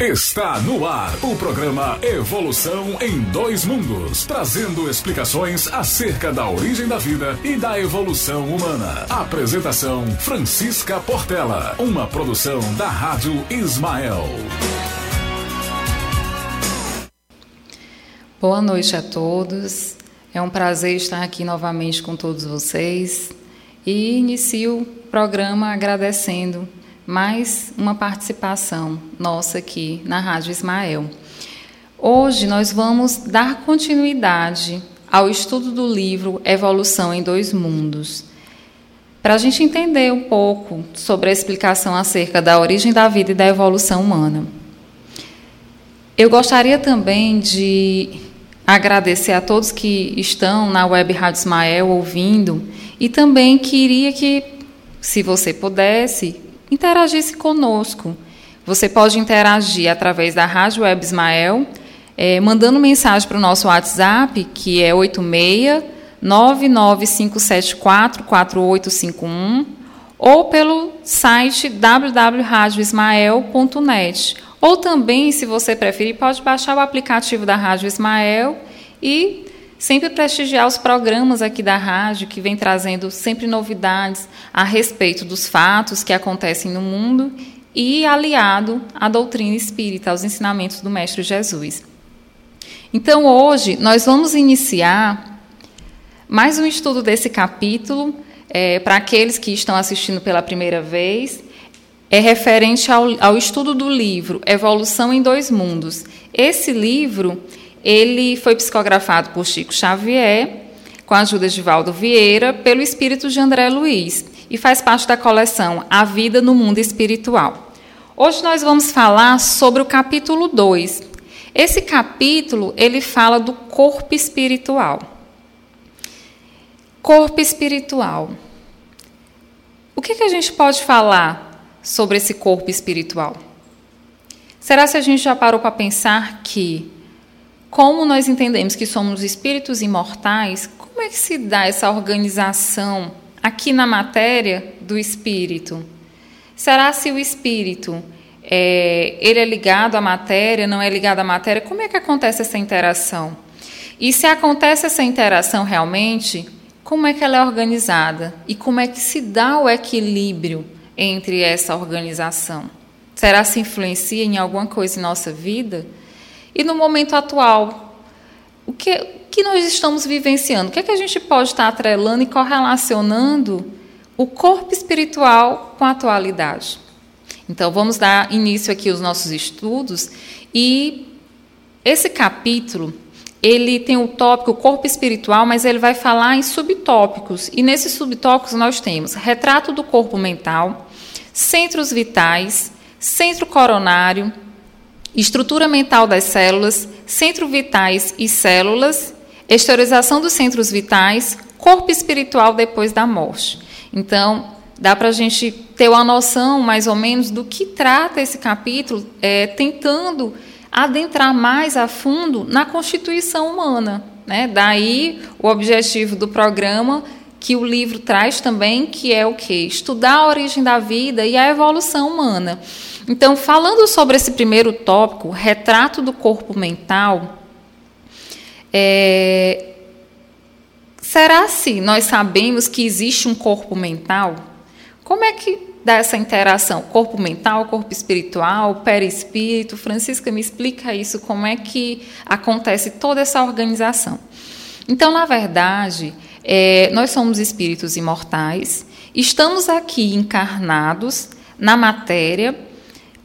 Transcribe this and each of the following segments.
Está no ar o programa Evolução em Dois Mundos, trazendo explicações acerca da origem da vida e da evolução humana. Apresentação Francisca Portela, uma produção da Rádio Ismael. Boa noite a todos. É um prazer estar aqui novamente com todos vocês e inicio o programa agradecendo mais uma participação nossa aqui na Rádio Ismael. Hoje nós vamos dar continuidade ao estudo do livro Evolução em Dois Mundos. Para a gente entender um pouco sobre a explicação acerca da origem da vida e da evolução humana. Eu gostaria também de agradecer a todos que estão na Web Rádio Ismael ouvindo e também queria que, se você pudesse, interagisse conosco. Você pode interagir através da Rádio Web Ismael, é, mandando mensagem para o nosso WhatsApp, que é 86 99574 4851, ou pelo site www.radioismael.net. Ou também, se você preferir, pode baixar o aplicativo da Rádio Ismael e sempre prestigiar os programas aqui da rádio, que vem trazendo sempre novidades a respeito dos fatos que acontecem no mundo e aliado à doutrina espírita, aos ensinamentos do Mestre Jesus. Então, hoje, nós vamos iniciar mais um estudo desse capítulo, é, para aqueles que estão assistindo pela primeira vez. É referente ao, ao estudo do livro Evolução em Dois Mundos. Esse livro ele foi psicografado por Chico Xavier, com a ajuda de Valdo Vieira, pelo espírito de André Luiz, e faz parte da coleção A Vida no Mundo Espiritual. Hoje nós vamos falar sobre o capítulo 2. Esse capítulo, ele fala do corpo espiritual. Corpo espiritual. O que, que a gente pode falar sobre esse corpo espiritual? Será se a gente já parou para pensar que como nós entendemos que somos espíritos imortais, como é que se dá essa organização aqui na matéria do espírito? Será se o espírito é, ele é ligado à matéria, não é ligado à matéria? Como é que acontece essa interação? E se acontece essa interação realmente, como é que ela é organizada? E como é que se dá o equilíbrio entre essa organização? Será se influencia em alguma coisa em nossa vida? E no momento atual, o que, que nós estamos vivenciando? O que, é que a gente pode estar atrelando e correlacionando o corpo espiritual com a atualidade? Então, vamos dar início aqui aos nossos estudos e esse capítulo ele tem o tópico corpo espiritual, mas ele vai falar em subtópicos. E nesses subtópicos nós temos retrato do corpo mental, centros vitais, centro coronário, estrutura mental das células, centros vitais e células, exteriorização dos centros vitais, corpo espiritual depois da morte. Então, dá para a gente ter uma noção, mais ou menos, do que trata esse capítulo, é, tentando adentrar mais a fundo na constituição humana. Né? Daí o objetivo do programa que o livro traz também, que é o que? Estudar a origem da vida e a evolução humana. Então, falando sobre esse primeiro tópico, retrato do corpo mental, é, será se nós sabemos que existe um corpo mental? Como é que dá essa interação? Corpo mental, corpo espiritual, perispírito? Francisca, me explica isso, como é que acontece toda essa organização. Então, na verdade, é, nós somos espíritos imortais, estamos aqui encarnados na matéria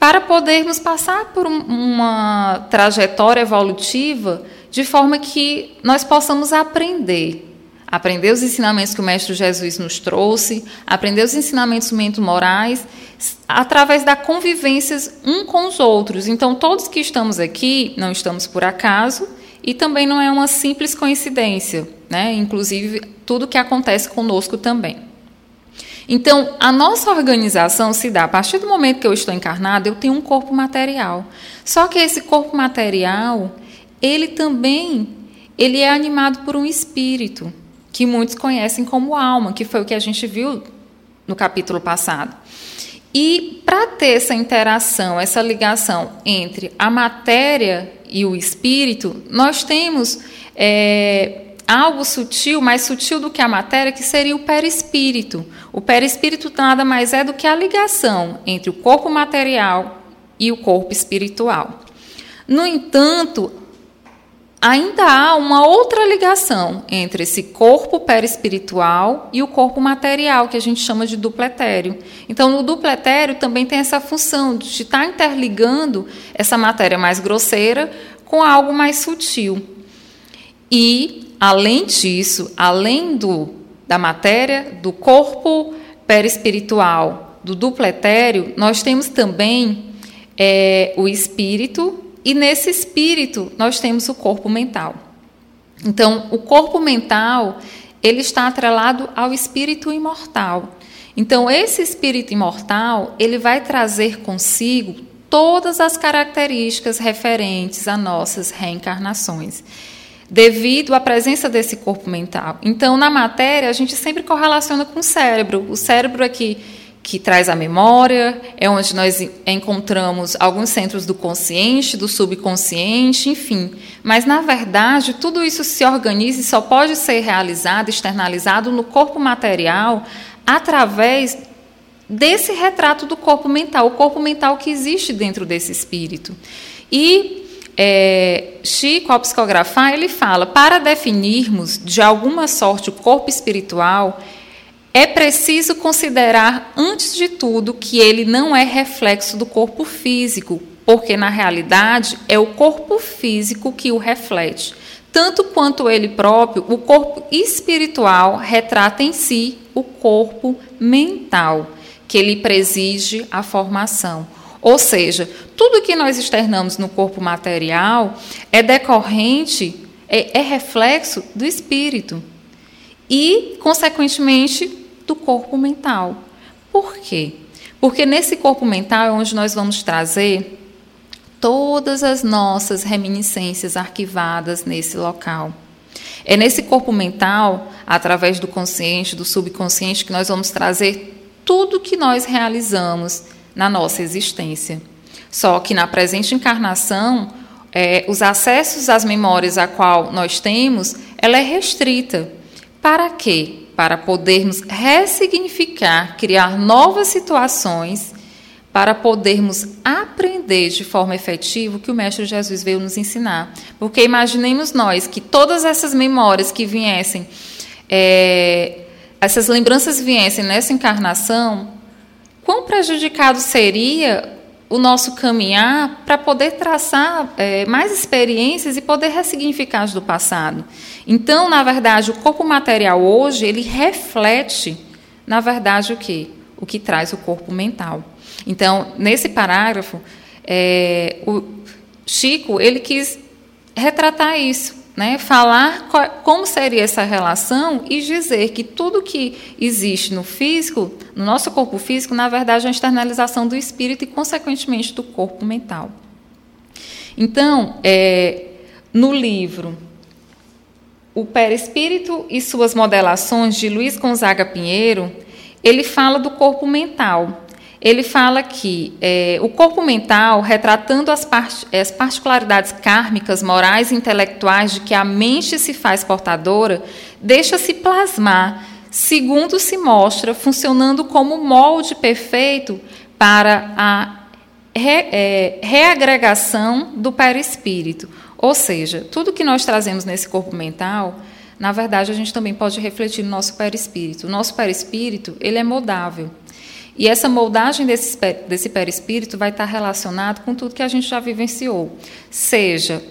para podermos passar por uma trajetória evolutiva de forma que nós possamos aprender. Aprender os ensinamentos que o Mestre Jesus nos trouxe, aprender os ensinamentos morais, através da convivência um com os outros. Então, todos que estamos aqui, não estamos por acaso, e também não é uma simples coincidência, né? inclusive tudo que acontece conosco também. Então, a nossa organização se dá a partir do momento que eu estou encarnada, eu tenho um corpo material. Só que esse corpo material, ele também ele é animado por um espírito, que muitos conhecem como alma, que foi o que a gente viu no capítulo passado. E para ter essa interação, essa ligação entre a matéria e o espírito, nós temos é, algo sutil, mais sutil do que a matéria, que seria o perispírito. O perispírito nada mais é do que a ligação entre o corpo material e o corpo espiritual. No entanto, ainda há uma outra ligação entre esse corpo perispiritual e o corpo material, que a gente chama de dupletério. Então, no dupletério também tem essa função de estar interligando essa matéria mais grosseira com algo mais sutil. E, além disso, além do, da matéria, do corpo perispiritual, do dupletério, nós temos também é, o espírito e nesse espírito nós temos o corpo mental. Então, o corpo mental, ele está atrelado ao espírito imortal. Então, esse espírito imortal, ele vai trazer consigo todas as características referentes a nossas reencarnações, devido à presença desse corpo mental. Então, na matéria, a gente sempre correlaciona com o cérebro. O cérebro aqui que traz a memória, é onde nós encontramos alguns centros do consciente, do subconsciente, enfim. Mas, na verdade, tudo isso se organiza e só pode ser realizado, externalizado no corpo material através desse retrato do corpo mental, o corpo mental que existe dentro desse espírito. E é, Chico, ao psicografar, ele fala: para definirmos de alguma sorte o corpo espiritual, é preciso considerar, antes de tudo, que ele não é reflexo do corpo físico, porque na realidade é o corpo físico que o reflete. Tanto quanto ele próprio, o corpo espiritual retrata em si o corpo mental, que ele preside a formação. Ou seja, tudo que nós externamos no corpo material é decorrente, é, é reflexo do espírito. E, consequentemente, do corpo mental. Por quê? Porque nesse corpo mental é onde nós vamos trazer todas as nossas reminiscências arquivadas nesse local. É nesse corpo mental, através do consciente, do subconsciente, que nós vamos trazer tudo que nós realizamos na nossa existência. Só que na presente encarnação, é, os acessos às memórias a qual nós temos, ela é restrita. Para quê? para podermos ressignificar, criar novas situações, para podermos aprender de forma efetiva o que o Mestre Jesus veio nos ensinar. Porque imaginemos nós que todas essas memórias que viessem, é, essas lembranças viessem nessa encarnação, quão prejudicado seria o nosso caminhar para poder traçar é, mais experiências e poder ressignificar as do passado. Então, na verdade, o corpo material hoje ele reflete, na verdade, o que? O que traz o corpo mental. Então, nesse parágrafo, é, o Chico ele quis retratar isso, né? falar como seria essa relação e dizer que tudo que existe no físico, no nosso corpo físico, na verdade é uma externalização do espírito e, consequentemente, do corpo mental. Então, é, no livro O Perispírito e Suas Modelações, de Luiz Gonzaga Pinheiro, ele fala do corpo mental ele fala que é, o corpo mental, retratando as, part as particularidades kármicas, morais e intelectuais de que a mente se faz portadora, deixa-se plasmar, segundo se mostra, funcionando como molde perfeito para a re, é, reagregação do perispírito. Ou seja, tudo que nós trazemos nesse corpo mental, na verdade, a gente também pode refletir no nosso perispírito. O nosso perispírito ele é modável. E essa moldagem desse, desse perispírito vai estar relacionado com tudo que a gente já vivenciou. Seja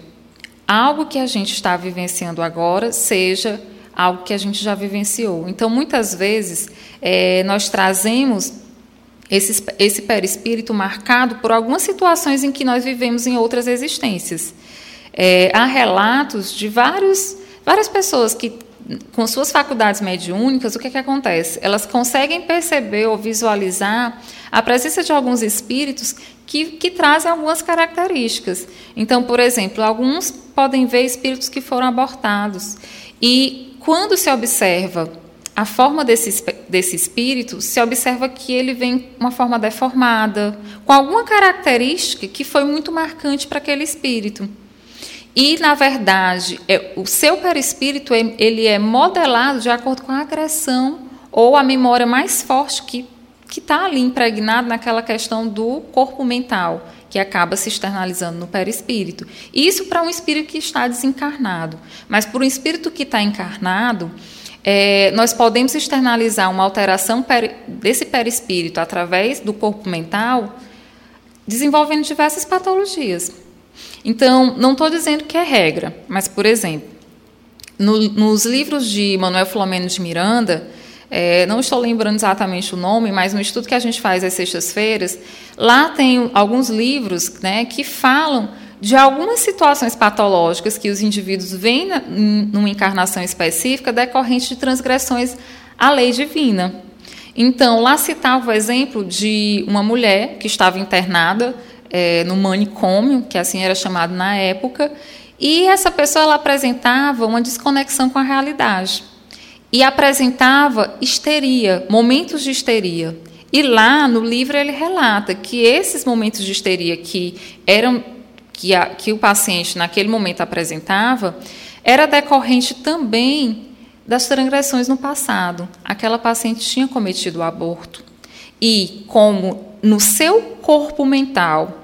algo que a gente está vivenciando agora, seja algo que a gente já vivenciou. Então, muitas vezes, é, nós trazemos esse, esse perispírito marcado por algumas situações em que nós vivemos em outras existências. É, há relatos de vários, várias pessoas que com suas faculdades mediúnicas, o que, é que acontece? Elas conseguem perceber ou visualizar a presença de alguns espíritos que, que trazem algumas características. Então, por exemplo, alguns podem ver espíritos que foram abortados. E quando se observa a forma desse, desse espírito, se observa que ele vem uma forma deformada, com alguma característica que foi muito marcante para aquele espírito. E, na verdade, é, o seu perispírito ele é modelado de acordo com a agressão ou a memória mais forte que está ali impregnada naquela questão do corpo mental, que acaba se externalizando no perispírito. Isso para um espírito que está desencarnado. Mas para um espírito que está encarnado, é, nós podemos externalizar uma alteração desse perispírito através do corpo mental, desenvolvendo diversas patologias. Então, não estou dizendo que é regra, mas, por exemplo, no, nos livros de Manuel Filomeno de Miranda, é, não estou lembrando exatamente o nome, mas no estudo que a gente faz às sextas-feiras, lá tem alguns livros né, que falam de algumas situações patológicas que os indivíduos veem na, numa encarnação específica decorrente de transgressões à lei divina. Então, lá citava o exemplo de uma mulher que estava internada é, no manicômio, que assim era chamado na época, e essa pessoa ela apresentava uma desconexão com a realidade e apresentava histeria, momentos de histeria. E lá no livro ele relata que esses momentos de histeria que eram que, a, que o paciente naquele momento apresentava era decorrente também das transgressões no passado. Aquela paciente tinha cometido o aborto. E como no seu corpo mental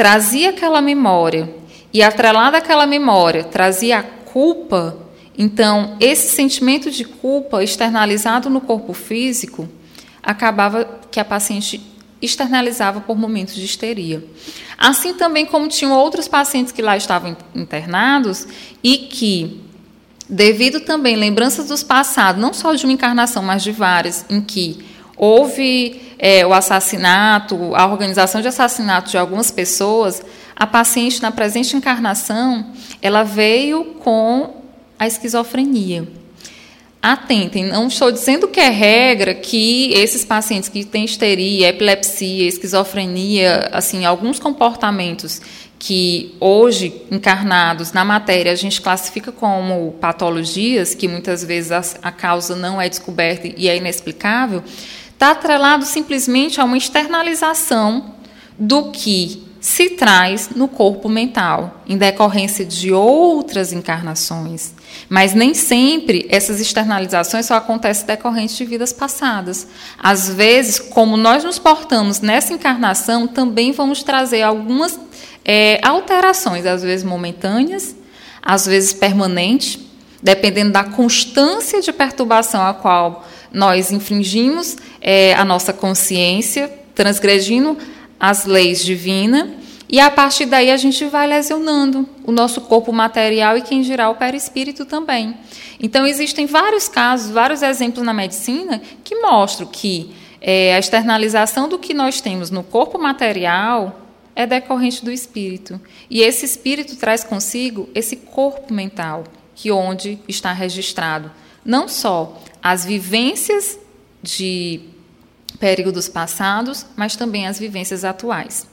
trazia aquela memória e atrelada àquela memória trazia a culpa, então esse sentimento de culpa externalizado no corpo físico acabava que a paciente externalizava por momentos de histeria. Assim também como tinham outros pacientes que lá estavam internados e que devido também lembranças dos passados, não só de uma encarnação, mas de várias, em que houve é, o assassinato, a organização de assassinato de algumas pessoas, a paciente na presente encarnação, ela veio com a esquizofrenia. Atentem, não estou dizendo que é regra que esses pacientes que têm histeria, epilepsia, esquizofrenia, assim, alguns comportamentos que hoje encarnados na matéria a gente classifica como patologias, que muitas vezes a, a causa não é descoberta e é inexplicável, está atrelado simplesmente a uma externalização do que se traz no corpo mental, em decorrência de outras encarnações. Mas nem sempre essas externalizações só acontecem decorrente de vidas passadas. Às vezes, como nós nos portamos nessa encarnação, também vamos trazer algumas é, alterações, às vezes momentâneas, às vezes permanentes, dependendo da constância de perturbação a qual nós infringimos é, a nossa consciência, transgredindo as leis divinas, e a partir daí a gente vai lesionando o nosso corpo material e quem dirá o perispírito também. Então existem vários casos, vários exemplos na medicina que mostram que é, a externalização do que nós temos no corpo material é decorrente do espírito. E esse espírito traz consigo esse corpo mental, que onde está registrado não só as vivências de períodos passados, mas também as vivências atuais.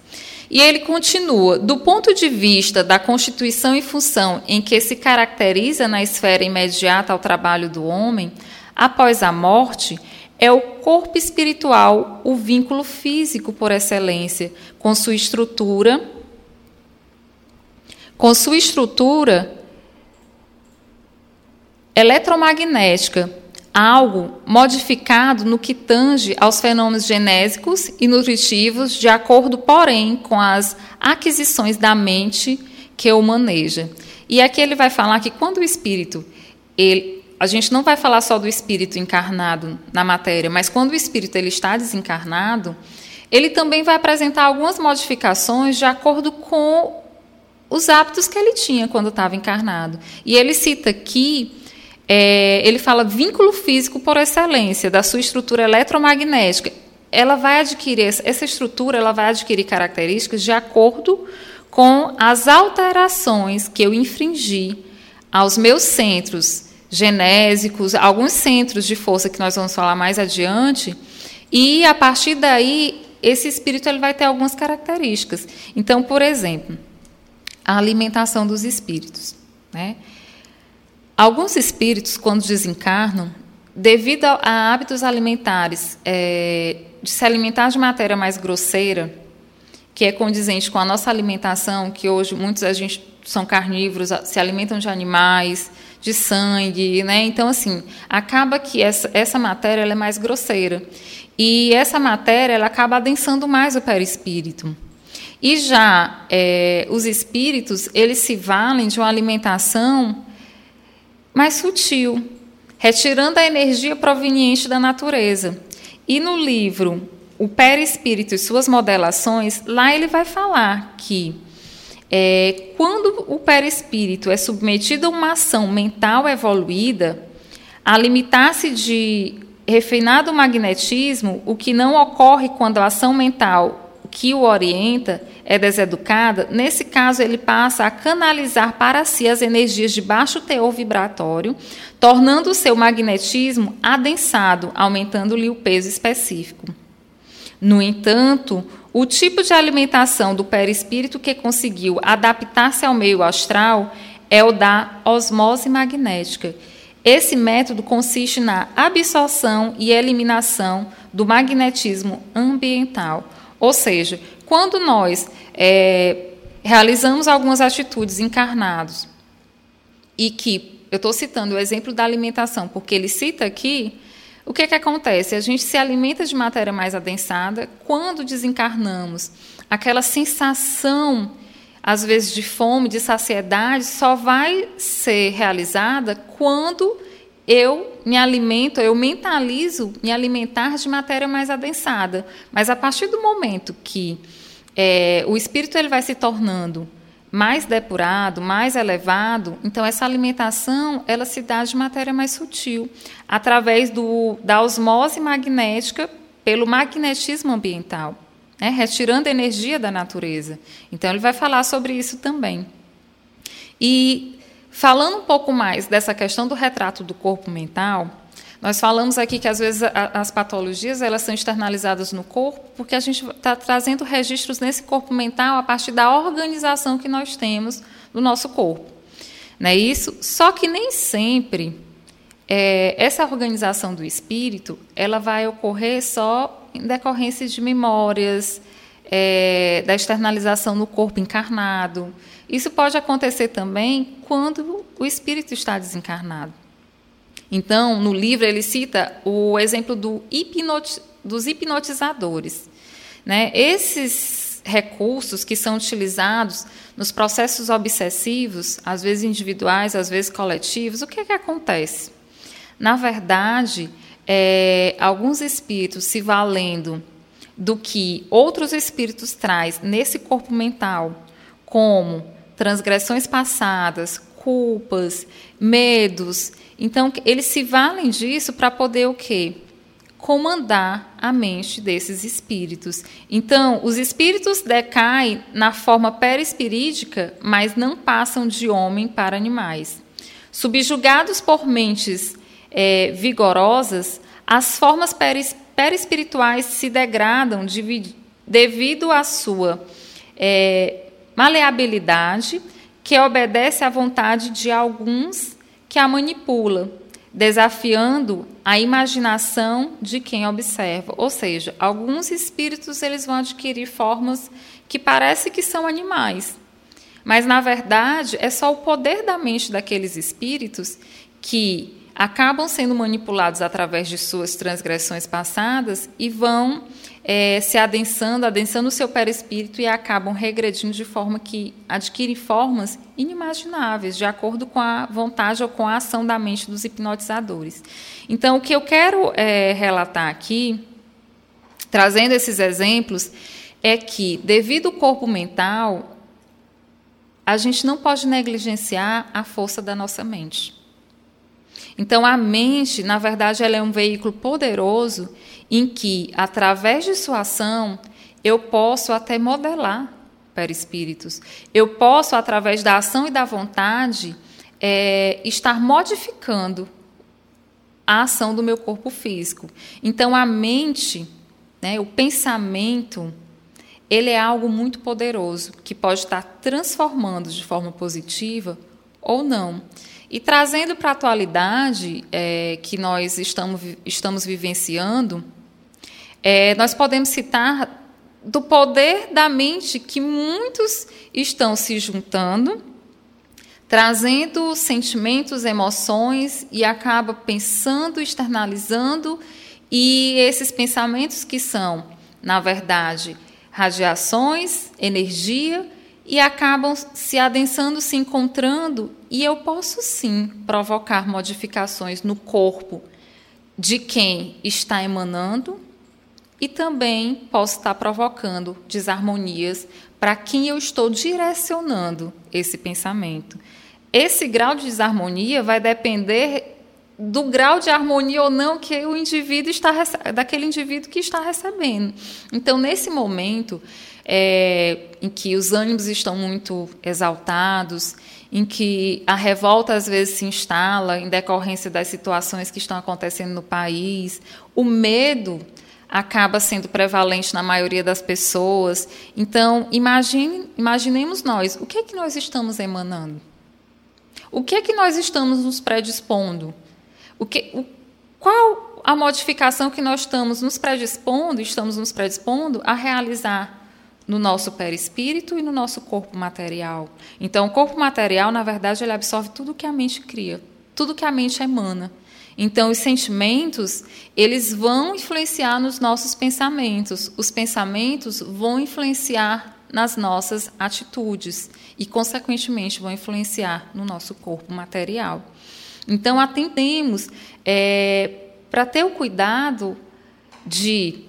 E ele continua: do ponto de vista da constituição e função em que se caracteriza na esfera imediata ao trabalho do homem, após a morte, é o corpo espiritual o vínculo físico por excelência, com sua estrutura, com sua estrutura eletromagnética, algo modificado no que tange aos fenômenos genésicos e nutritivos, de acordo, porém, com as aquisições da mente que o maneja. E aqui ele vai falar que quando o espírito, ele, a gente não vai falar só do espírito encarnado na matéria, mas quando o espírito ele está desencarnado, ele também vai apresentar algumas modificações de acordo com os hábitos que ele tinha quando estava encarnado. E ele cita aqui é, ele fala vínculo físico por excelência, da sua estrutura eletromagnética. Ela vai adquirir, essa estrutura ela vai adquirir características de acordo com as alterações que eu infringi aos meus centros genésicos, alguns centros de força que nós vamos falar mais adiante, e a partir daí esse espírito ele vai ter algumas características. Então, por exemplo, a alimentação dos espíritos, né? Alguns espíritos, quando desencarnam, devido a, hábitos alimentares, é, de se alimentar de matéria mais grosseira, que é condizente com a nossa alimentação, que hoje muitos a gente são carnívoros, se alimentam de animais, de sangue, né? Então, assim, acaba que essa, essa matéria é mais grosseira. E essa matéria ela acaba adensando mais o perispírito. E já é, os espíritos, eles se valem de uma alimentação mais sutil, retirando a energia proveniente da natureza. E no livro O Perispírito e Suas Modelações, lá ele vai falar que é, quando o perispírito é submetido a uma ação mental evoluída, a limitar-se de refinado magnetismo, o que não ocorre quando a ação mental que o orienta é deseducada, nesse caso ele passa a canalizar para si as energias de baixo teor vibratório, tornando o seu magnetismo adensado, aumentando-lhe o peso específico. No entanto, o tipo de alimentação do perispírito que conseguiu adaptar-se ao meio astral é o da osmose magnética. Esse método consiste na absorção e eliminação do magnetismo ambiental. Ou seja, quando nós é, realizamos algumas atitudes encarnados e que eu estou citando o exemplo da alimentação, porque ele cita aqui o que, é que acontece? A gente se alimenta de matéria mais adensada. Quando desencarnamos, aquela sensação, às vezes, de fome, de saciedade, só vai ser realizada quando eu me alimento, eu mentalizo me alimentar de matéria mais adensada. Mas a partir do momento que é, o espírito ele vai se tornando mais depurado, mais elevado, então essa alimentação ela se dá de matéria mais sutil, através do, da osmose magnética pelo magnetismo ambiental, né, retirando energia da natureza. Então ele vai falar sobre isso também. E falando um pouco mais dessa questão do retrato do corpo mental, nós falamos aqui que às vezes as patologias elas são externalizadas no corpo porque a gente está trazendo registros nesse corpo mental a partir da organização que nós temos no nosso corpo, não é isso? Só que nem sempre é, essa organização do espírito ela vai ocorrer só em decorrência de memórias, é, da externalização no corpo encarnado. Isso pode acontecer também quando o espírito está desencarnado. Então, no livro, ele cita o exemplo do hipnoti dos hipnotizadores. Né? Esses recursos que são utilizados nos processos obsessivos, às vezes individuais, às vezes coletivos, o que, é que acontece? Na verdade, é, alguns espíritos se valendo do que outros espíritos traz nesse corpo mental, como transgressões passadas, culpas, medos, então, eles se valem disso para poder o quê? Comandar a mente desses espíritos. Então, os espíritos decaem na forma perispirídica, mas não passam de homem para animais. Subjugados por mentes é, vigorosas, as formas peris, perispirituais se degradam de, devido à sua é, maleabilidade, que obedece à vontade de alguns que a manipula, desafiando a imaginação de quem observa. Ou seja, alguns espíritos eles vão adquirir formas que parece que são animais, mas na verdade é só o poder da mente daqueles espíritos que acabam sendo manipulados através de suas transgressões passadas e vão é, se adensando, adensando o seu perispírito e acabam regredindo de forma que adquirem formas inimagináveis, de acordo com a vontade ou com a ação da mente dos hipnotizadores. Então, o que eu quero é, relatar aqui, trazendo esses exemplos, é que, devido ao corpo mental, a gente não pode negligenciar a força da nossa mente. Então, a mente, na verdade, ela é um veículo poderoso em que, através de sua ação, eu posso até modelar perispíritos. Eu posso, através da ação e da vontade, é, estar modificando a ação do meu corpo físico. Então, a mente, né, o pensamento, ele é algo muito poderoso que pode estar transformando de forma positiva ou não. E trazendo para a atualidade é, que nós estamos, estamos vivenciando, é, nós podemos citar do poder da mente que muitos estão se juntando, trazendo sentimentos, emoções e acaba pensando, externalizando e esses pensamentos que são, na verdade, radiações, energia e acabam se adensando, se encontrando, e eu posso sim provocar modificações no corpo de quem está emanando e também posso estar provocando desarmonias para quem eu estou direcionando esse pensamento. Esse grau de desarmonia vai depender do grau de harmonia ou não que o indivíduo está daquele indivíduo que está recebendo. Então, nesse momento é, em que os ânimos estão muito exaltados, em que a revolta às vezes se instala em decorrência das situações que estão acontecendo no país, o medo acaba sendo prevalente na maioria das pessoas. Então, imagine, imaginemos nós, o que é que nós estamos emanando? O que é que nós estamos nos predispondo? O que, o, qual a modificação que nós estamos nos predispondo, estamos nos predispondo a realizar no nosso perispírito e no nosso corpo material. Então, o corpo material, na verdade, ele absorve tudo que a mente cria, tudo que a mente emana. Então, os sentimentos, eles vão influenciar nos nossos pensamentos. Os pensamentos vão influenciar nas nossas atitudes e, consequentemente, vão influenciar no nosso corpo material. Então, atendemos é, para ter o cuidado de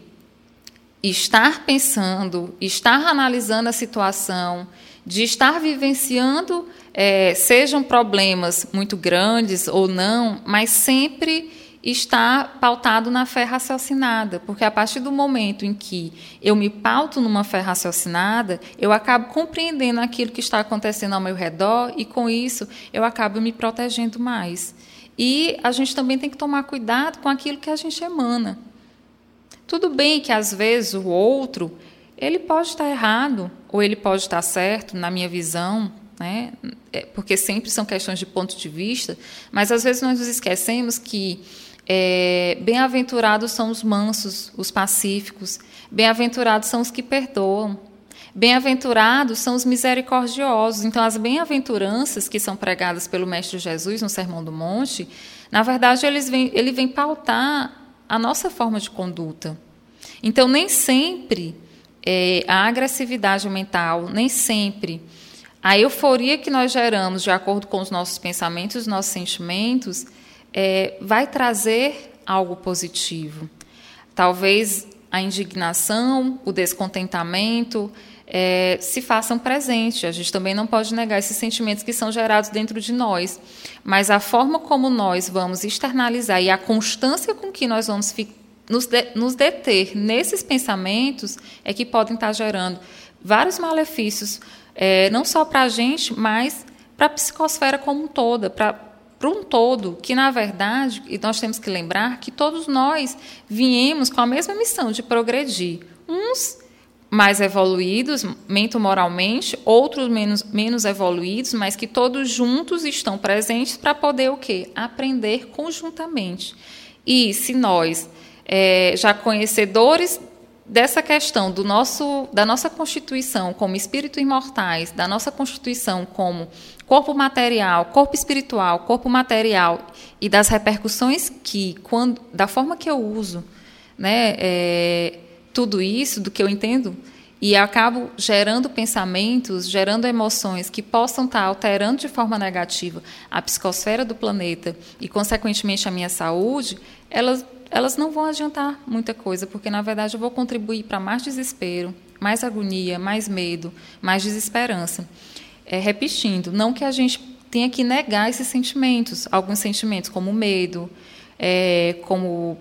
estar pensando, estar analisando a situação, de estar vivenciando, é, sejam problemas muito grandes ou não, mas sempre está pautado na fé raciocinada, porque a partir do momento em que eu me pauto numa fé raciocinada, eu acabo compreendendo aquilo que está acontecendo ao meu redor e com isso eu acabo me protegendo mais. E a gente também tem que tomar cuidado com aquilo que a gente emana. Tudo bem que às vezes o outro ele pode estar errado ou ele pode estar certo na minha visão, né? É, porque sempre são questões de ponto de vista, mas às vezes nós nos esquecemos que é, bem-aventurados são os mansos, os pacíficos, bem-aventurados são os que perdoam, bem-aventurados são os misericordiosos. Então, as bem-aventuranças que são pregadas pelo Mestre Jesus no Sermão do Monte, na verdade, eles vêm, ele vem pautar a nossa forma de conduta. Então, nem sempre é, a agressividade mental, nem sempre a euforia que nós geramos de acordo com os nossos pensamentos, os nossos sentimentos, é, vai trazer algo positivo. Talvez a indignação, o descontentamento é, se façam presentes. A gente também não pode negar esses sentimentos que são gerados dentro de nós. Mas a forma como nós vamos externalizar e a constância com que nós vamos nos, de, nos deter nesses pensamentos é que podem estar gerando vários malefícios, é, não só para a gente, mas para a psicosfera como um todo, para para um todo, que na verdade, e nós temos que lembrar que todos nós viemos com a mesma missão de progredir. Uns mais evoluídos mentomoralmente, outros menos, menos evoluídos, mas que todos juntos estão presentes para poder o quê? Aprender conjuntamente. E se nós, é, já conhecedores dessa questão do nosso, da nossa constituição como espírito imortais, da nossa constituição como corpo material, corpo espiritual, corpo material e das repercussões que, quando, da forma que eu uso, né, é, tudo isso, do que eu entendo, e acabo gerando pensamentos, gerando emoções que possam estar alterando de forma negativa a psicosfera do planeta e, consequentemente, a minha saúde, elas, elas não vão adiantar muita coisa, porque, na verdade, eu vou contribuir para mais desespero, mais agonia, mais medo, mais desesperança. É, repetindo, não que a gente tenha que negar esses sentimentos, alguns sentimentos, como medo, é, como,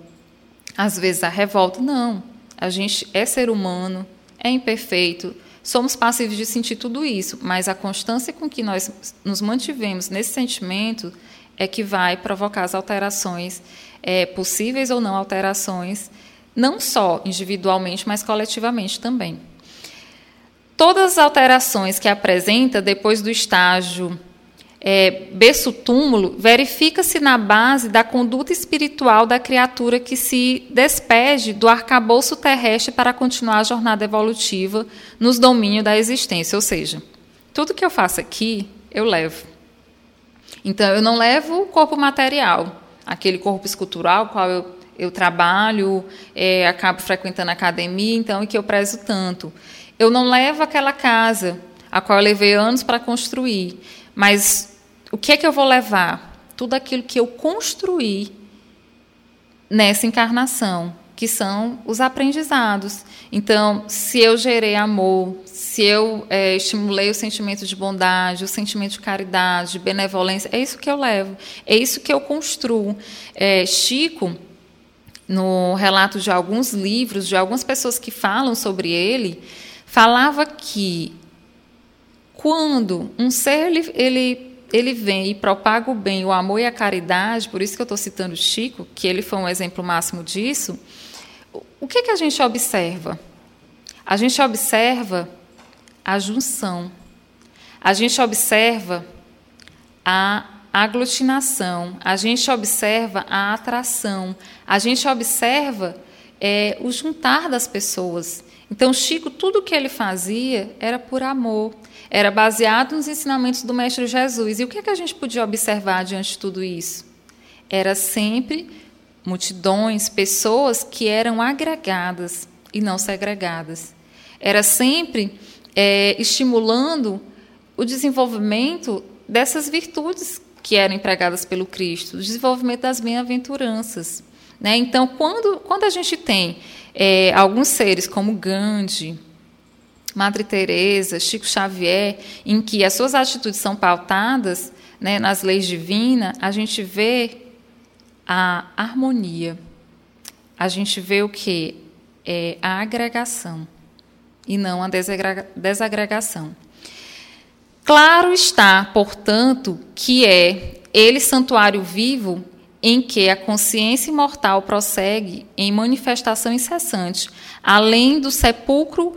às vezes, a revolta, não a gente é ser humano, é imperfeito, somos passivos de sentir tudo isso, mas a constância com que nós nos mantivemos nesse sentimento é que vai provocar as alterações, é, possíveis ou não alterações, não só individualmente, mas coletivamente também. Todas as alterações que apresenta depois do estágio é, berço-túmulo, verifica-se na base da conduta espiritual da criatura que se despede do arcabouço terrestre para continuar a jornada evolutiva nos domínios da existência. Ou seja, tudo que eu faço aqui, eu levo. Então, eu não levo o corpo material, aquele corpo escultural, qual eu, eu trabalho, é, acabo frequentando a academia, então, e que eu prezo tanto. Eu não levo aquela casa, a qual eu levei anos para construir. Mas o que é que eu vou levar? Tudo aquilo que eu construí nessa encarnação, que são os aprendizados. Então, se eu gerei amor, se eu é, estimulei o sentimento de bondade, o sentimento de caridade, de benevolência, é isso que eu levo, é isso que eu construo. É, Chico, no relato de alguns livros, de algumas pessoas que falam sobre ele, falava que quando um ser ele, ele, ele vem e propaga o bem, o amor e a caridade, por isso que eu estou citando Chico, que ele foi um exemplo máximo disso, o que, que a gente observa? A gente observa a junção, a gente observa a aglutinação, a gente observa a atração, a gente observa é, o juntar das pessoas. Então, Chico, tudo que ele fazia era por amor, era baseado nos ensinamentos do Mestre Jesus. E o que, é que a gente podia observar diante de tudo isso? Era sempre multidões, pessoas que eram agregadas e não segregadas. Era sempre é, estimulando o desenvolvimento dessas virtudes que eram empregadas pelo Cristo, o desenvolvimento das bem-aventuranças. Né? Então, quando, quando a gente tem é, alguns seres como Gandhi, Madre Teresa, Chico Xavier, em que as suas atitudes são pautadas né, nas leis divinas, a gente vê a harmonia. A gente vê o que é a agregação e não a desagregação. Claro está, portanto, que é ele santuário vivo em que a consciência imortal prossegue em manifestação incessante, além do sepulcro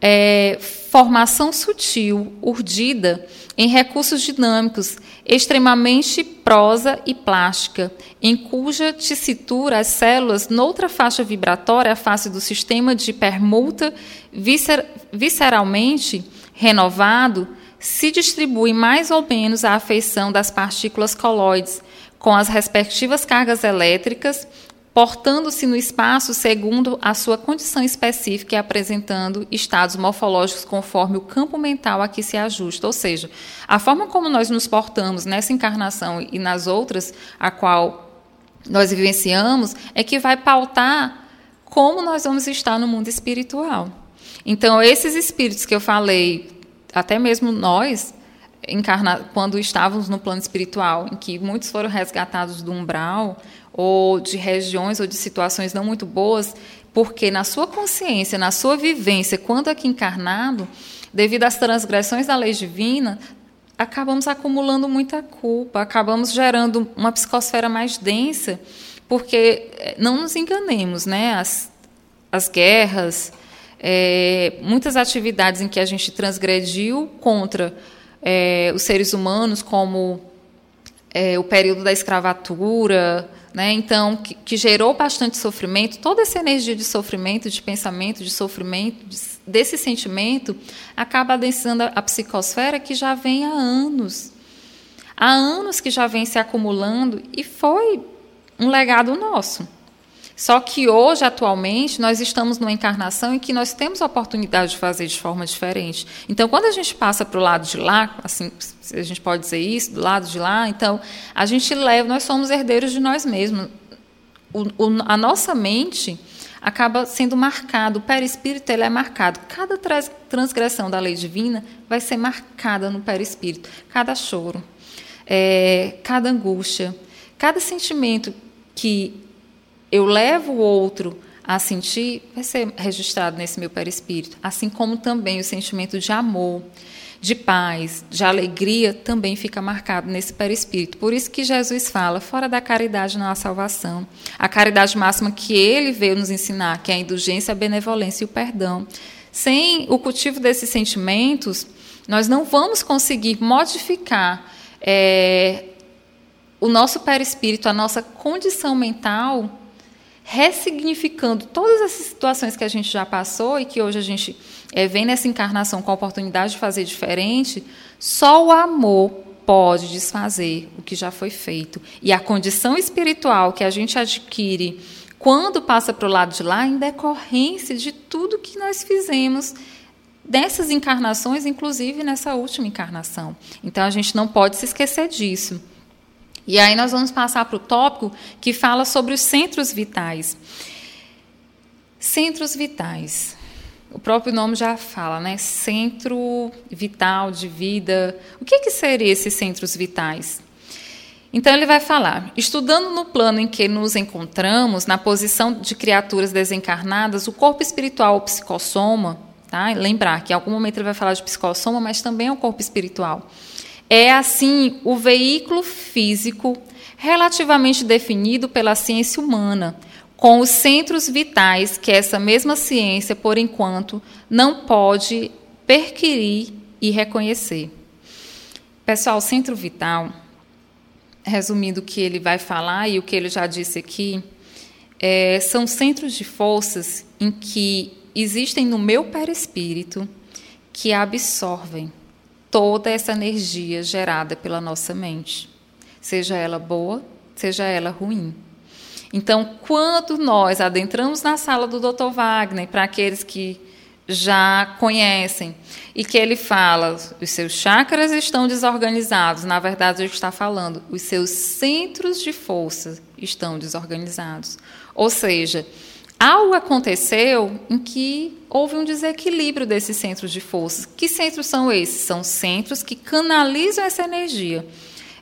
é, formação sutil, urdida, em recursos dinâmicos, extremamente prosa e plástica, em cuja tessitura as células, noutra faixa vibratória, a face do sistema de permuta viscer visceralmente renovado, se distribui mais ou menos a afeição das partículas coloides, com as respectivas cargas elétricas, portando-se no espaço segundo a sua condição específica e apresentando estados morfológicos conforme o campo mental a que se ajusta. Ou seja, a forma como nós nos portamos nessa encarnação e nas outras a qual nós vivenciamos é que vai pautar como nós vamos estar no mundo espiritual. Então, esses espíritos que eu falei, até mesmo nós, encarna, quando estávamos no plano espiritual, em que muitos foram resgatados do umbral, ou de regiões ou de situações não muito boas, porque na sua consciência, na sua vivência, quando aqui encarnado, devido às transgressões da lei divina, acabamos acumulando muita culpa, acabamos gerando uma psicosfera mais densa, porque eh, não nos enganemos, né? As, as guerras, é, muitas atividades em que a gente transgrediu contra é, os seres humanos, como é, o período da escravatura, né? então que, que, gerou bastante sofrimento, toda essa energia de sofrimento, de pensamento, de sofrimento, de, desse sentimento, acaba adensando a, psicosfera que já vem há anos. Há anos que já vem se acumulando e foi um legado nosso. Só que hoje, atualmente, nós estamos numa encarnação em que nós temos a oportunidade de fazer de forma diferente. Então, quando a gente passa para o lado de lá, assim, a gente pode dizer isso, do lado de lá, então, a gente leva, nós somos herdeiros de nós mesmos. O, o, a nossa mente acaba sendo marcado, o perispírito ele é marcado. Cada transgressão da lei divina vai ser marcada no perispírito. Cada choro, é, cada angústia, cada sentimento que eu levo o outro a sentir, vai ser registrado nesse meu perispírito. Assim como também o sentimento de amor, de paz, de alegria também fica marcado nesse perispírito. Por isso que Jesus fala: fora da caridade não há salvação. A caridade máxima que ele veio nos ensinar, que é a indulgência, a benevolência e o perdão. Sem o cultivo desses sentimentos, nós não vamos conseguir modificar é, o nosso perispírito, a nossa condição mental, ressignificando todas essas situações que a gente já passou e que hoje a gente é, vem nessa encarnação com a oportunidade de fazer diferente, só o amor pode desfazer o que já foi feito. E a condição espiritual que a gente adquire quando passa para o lado de lá, em decorrência de tudo que nós fizemos dessas encarnações, inclusive nessa última encarnação. Então a gente não pode se esquecer disso. E aí nós vamos passar para o tópico que fala sobre os centros vitais. Centros vitais. O próprio nome já fala, né? Centro vital de vida. O que, que seriam esses centros vitais? Então ele vai falar: estudando no plano em que nos encontramos, na posição de criaturas desencarnadas, o corpo espiritual, o psicossoma, tá? lembrar que em algum momento ele vai falar de psicossoma, mas também é o corpo espiritual. É assim o veículo físico relativamente definido pela ciência humana, com os centros vitais que essa mesma ciência, por enquanto, não pode perquirir e reconhecer. Pessoal, centro vital resumindo o que ele vai falar e o que ele já disse aqui, é, são centros de forças em que existem no meu perispírito que absorvem toda essa energia gerada pela nossa mente, seja ela boa, seja ela ruim. Então, quando nós adentramos na sala do Dr. Wagner, para aqueles que já conhecem, e que ele fala: os seus chakras estão desorganizados. Na verdade, ele está falando: os seus centros de força estão desorganizados. Ou seja, algo aconteceu em que houve um desequilíbrio desses centros de força. Que centros são esses? São centros que canalizam essa energia,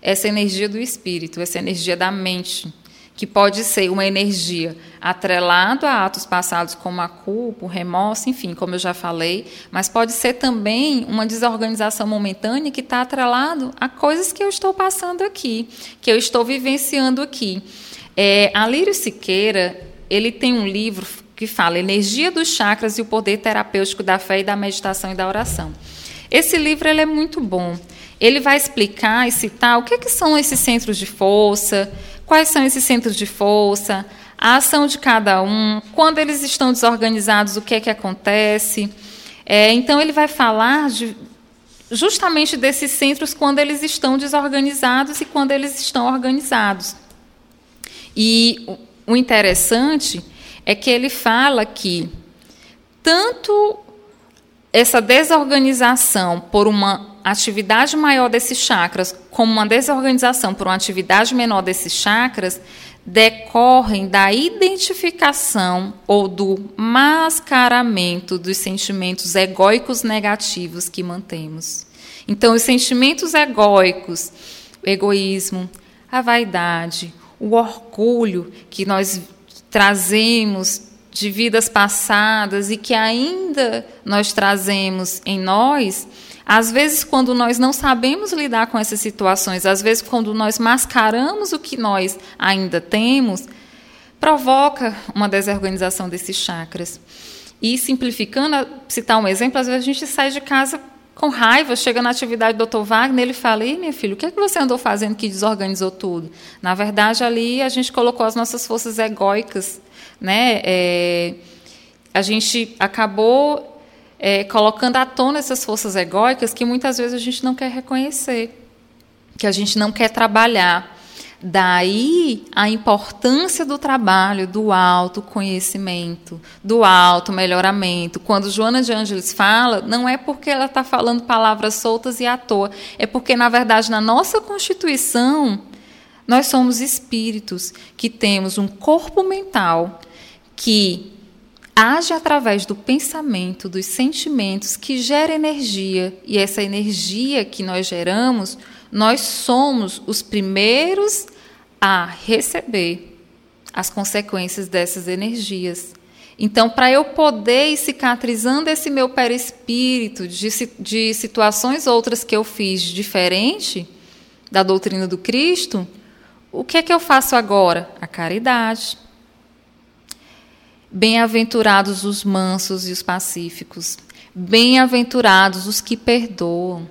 essa energia do espírito, essa energia da mente que pode ser uma energia atrelada a atos passados como a culpa, o remorso, enfim, como eu já falei, mas pode ser também uma desorganização momentânea que está atrelado a coisas que eu estou passando aqui, que eu estou vivenciando aqui. É, a Lírio Siqueira, ele tem um livro que fala Energia dos Chakras e o Poder Terapêutico da Fé e da Meditação e da Oração. Esse livro ele é muito bom. Ele vai explicar e citar o que, é que são esses centros de força, quais são esses centros de força, a ação de cada um, quando eles estão desorganizados, o que é que acontece. É, então, ele vai falar de, justamente desses centros quando eles estão desorganizados e quando eles estão organizados. E o interessante é que ele fala que tanto essa desorganização por uma atividade maior desses chakras, como uma desorganização por uma atividade menor desses chakras, decorrem da identificação ou do mascaramento dos sentimentos egóicos negativos que mantemos. Então, os sentimentos egóicos, o egoísmo, a vaidade, o orgulho que nós trazemos de vidas passadas e que ainda nós trazemos em nós, às vezes, quando nós não sabemos lidar com essas situações, às vezes, quando nós mascaramos o que nós ainda temos, provoca uma desorganização desses chakras. E simplificando, citar um exemplo, às vezes a gente sai de casa com raiva, chega na atividade do Dr. Wagner, ele fala: Ei, minha filha, o que é que você andou fazendo que desorganizou tudo? Na verdade, ali a gente colocou as nossas forças egóicas. Né? É, a gente acabou é, colocando à tona essas forças egóicas que muitas vezes a gente não quer reconhecer, que a gente não quer trabalhar. Daí a importância do trabalho, do autoconhecimento, do auto-melhoramento. Quando Joana de Ângeles fala, não é porque ela está falando palavras soltas e à toa, é porque, na verdade, na nossa Constituição, nós somos espíritos que temos um corpo mental que age através do pensamento, dos sentimentos, que gera energia. E essa energia que nós geramos, nós somos os primeiros a receber as consequências dessas energias. Então, para eu poder ir cicatrizando esse meu perispírito de, de situações outras que eu fiz diferente da doutrina do Cristo, o que é que eu faço agora? A caridade Bem-aventurados os mansos e os pacíficos. Bem-aventurados os que perdoam.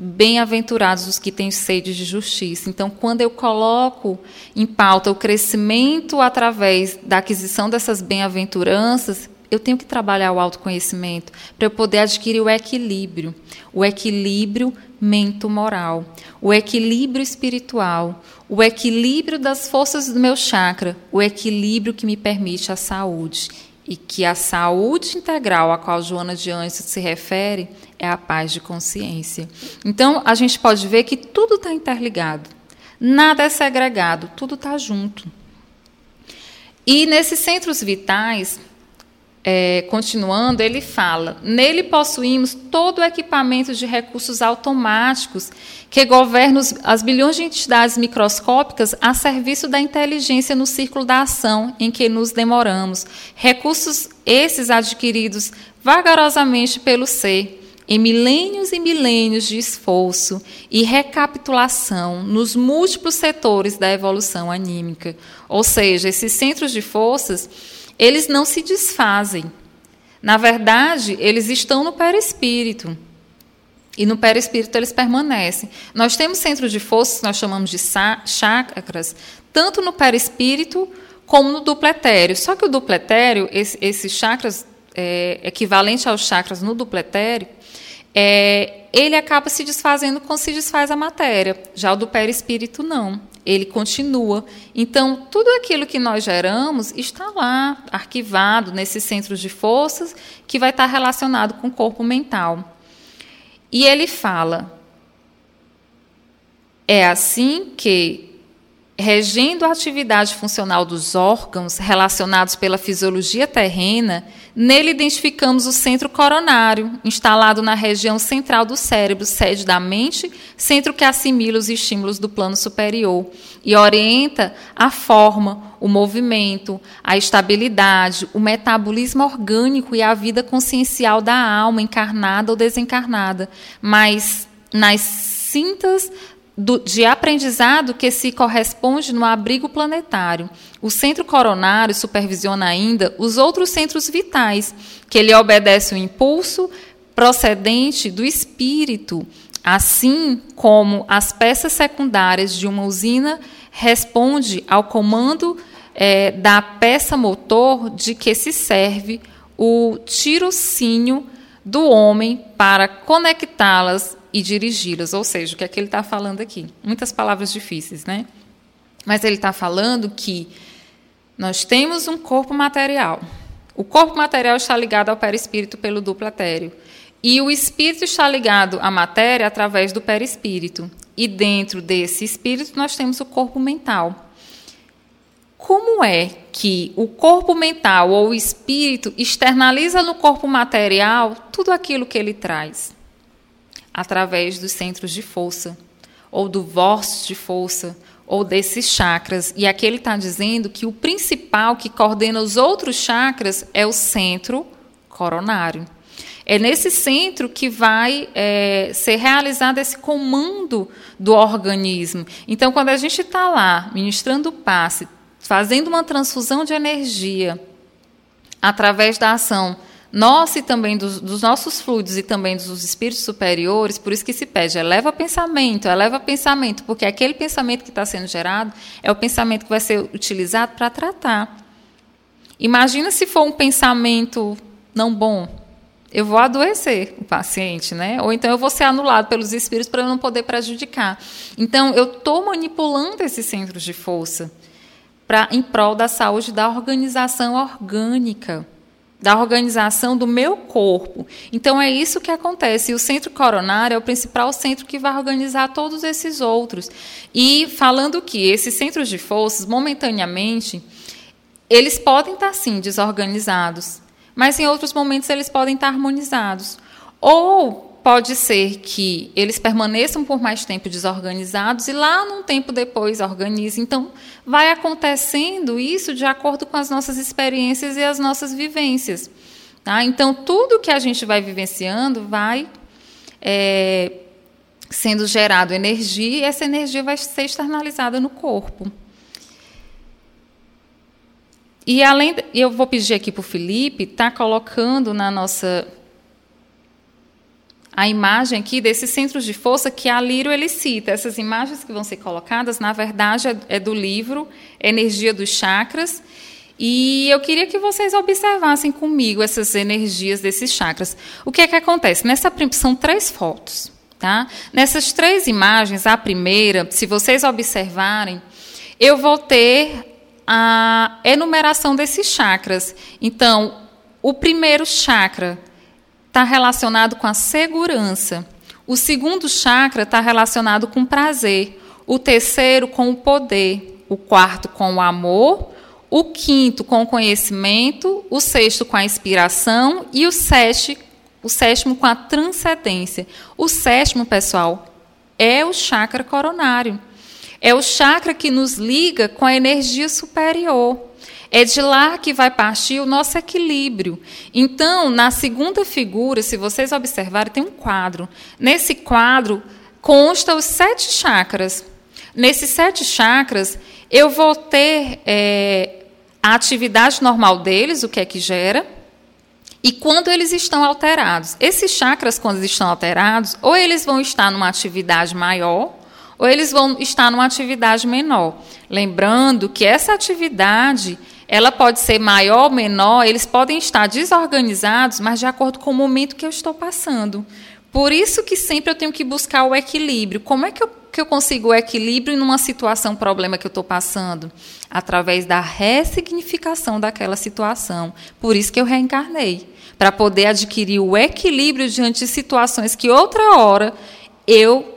Bem-aventurados os que têm sede de justiça. Então, quando eu coloco em pauta o crescimento através da aquisição dessas bem-aventuranças, eu tenho que trabalhar o autoconhecimento para eu poder adquirir o equilíbrio, o equilíbrio mento-moral, o equilíbrio espiritual, o equilíbrio das forças do meu chakra, o equilíbrio que me permite a saúde. E que a saúde integral a qual Joana de Anjos se refere é a paz de consciência. Então, a gente pode ver que tudo está interligado. Nada é segregado, tudo está junto. E nesses centros vitais, é, continuando, ele fala: nele possuímos todo o equipamento de recursos automáticos que governam as bilhões de entidades microscópicas a serviço da inteligência no círculo da ação em que nos demoramos. Recursos esses adquiridos vagarosamente pelo ser, em milênios e milênios de esforço e recapitulação nos múltiplos setores da evolução anímica. Ou seja, esses centros de forças eles não se desfazem. Na verdade, eles estão no perispírito. E no perispírito eles permanecem. Nós temos centros de forças, nós chamamos de chakras, tanto no perispírito como no dupletério. Só que o dupletério, esse, esses chakras, é, equivalente aos chakras no dupletério, é, ele acaba se desfazendo quando se desfaz a matéria. Já o do perispírito, não ele continua. Então, tudo aquilo que nós geramos está lá, arquivado nesses centros de forças, que vai estar relacionado com o corpo mental. E ele fala: é assim que regendo a atividade funcional dos órgãos relacionados pela fisiologia terrena, nele identificamos o centro coronário, instalado na região central do cérebro, sede da mente, centro que assimila os estímulos do plano superior e orienta a forma, o movimento, a estabilidade, o metabolismo orgânico e a vida consciencial da alma, encarnada ou desencarnada, mas nas cintas do, de aprendizado que se corresponde no abrigo planetário. O centro coronário supervisiona ainda os outros centros vitais, que ele obedece o impulso procedente do espírito, assim como as peças secundárias de uma usina responde ao comando é, da peça motor de que se serve o tirocínio do homem para conectá-las e dirigi-las. Ou seja, o que é que ele está falando aqui? Muitas palavras difíceis, né? Mas ele está falando que nós temos um corpo material. O corpo material está ligado ao perispírito pelo duplatério. E o espírito está ligado à matéria através do perispírito. E dentro desse espírito nós temos o corpo mental. Como é que o corpo mental ou o espírito externaliza no corpo material tudo aquilo que ele traz? Através dos centros de força, ou do vórtice de força, ou desses chakras. E aqui ele está dizendo que o principal que coordena os outros chakras é o centro coronário. É nesse centro que vai é, ser realizado esse comando do organismo. Então, quando a gente está lá ministrando o passe, fazendo uma transfusão de energia através da ação nossa e também dos, dos, nossos fluidos e também dos espíritos superiores, por isso que se pede, eleva pensamento, eleva pensamento, porque aquele pensamento que está sendo gerado é o pensamento que vai ser utilizado para tratar. Imagina se for um pensamento não bom. Eu vou adoecer o paciente, né? Ou então eu vou ser anulado pelos espíritos para eu não poder prejudicar. Então, eu estou manipulando esses centros de força para em prol da saúde da organização orgânica da organização do meu corpo. Então é isso que acontece. E o centro coronário é o principal centro que vai organizar todos esses outros. E falando que esses centros de forças, momentaneamente, eles podem estar sim desorganizados, mas em outros momentos eles podem estar harmonizados. Ou pode ser que eles permaneçam por mais tempo desorganizados e lá num tempo depois organizem. Então, vai acontecendo isso de acordo com as nossas experiências e as nossas vivências. Tá? Então, tudo que a gente vai vivenciando vai é, sendo gerado energia e essa energia vai ser externalizada no corpo. E além, eu vou pedir aqui para o Felipe tá colocando na nossa a imagem aqui desses centros de força que a Lírio ele cita. Essas imagens que vão ser colocadas, na verdade, é, é do livro Energia dos Chakras. E eu queria que vocês observassem comigo essas energias desses chakras. O que é que acontece? Nessa são três fotos. Tá? Nessas três imagens, a primeira, se vocês observarem, eu vou ter a enumeração desses chakras. Então, o primeiro chakra está relacionado com a segurança. O segundo chakra está relacionado com prazer. O terceiro com o poder. O quarto com o amor. O quinto com o conhecimento. O sexto com a inspiração. E o sétimo o sétimo com a transcendência. O sétimo, pessoal, é o chakra coronário. É o chakra que nos liga com a energia superior. É de lá que vai partir o nosso equilíbrio. Então, na segunda figura, se vocês observarem, tem um quadro. Nesse quadro consta os sete chakras. Nesses sete chakras, eu vou ter é, a atividade normal deles, o que é que gera, e quando eles estão alterados, esses chakras, quando estão alterados, ou eles vão estar numa atividade maior, ou eles vão estar numa atividade menor. Lembrando que essa atividade, ela pode ser maior ou menor, eles podem estar desorganizados, mas de acordo com o momento que eu estou passando. Por isso que sempre eu tenho que buscar o equilíbrio. Como é que eu, que eu consigo o equilíbrio em uma situação, problema que eu estou passando? Através da ressignificação daquela situação. Por isso que eu reencarnei. Para poder adquirir o equilíbrio diante de situações que outra hora eu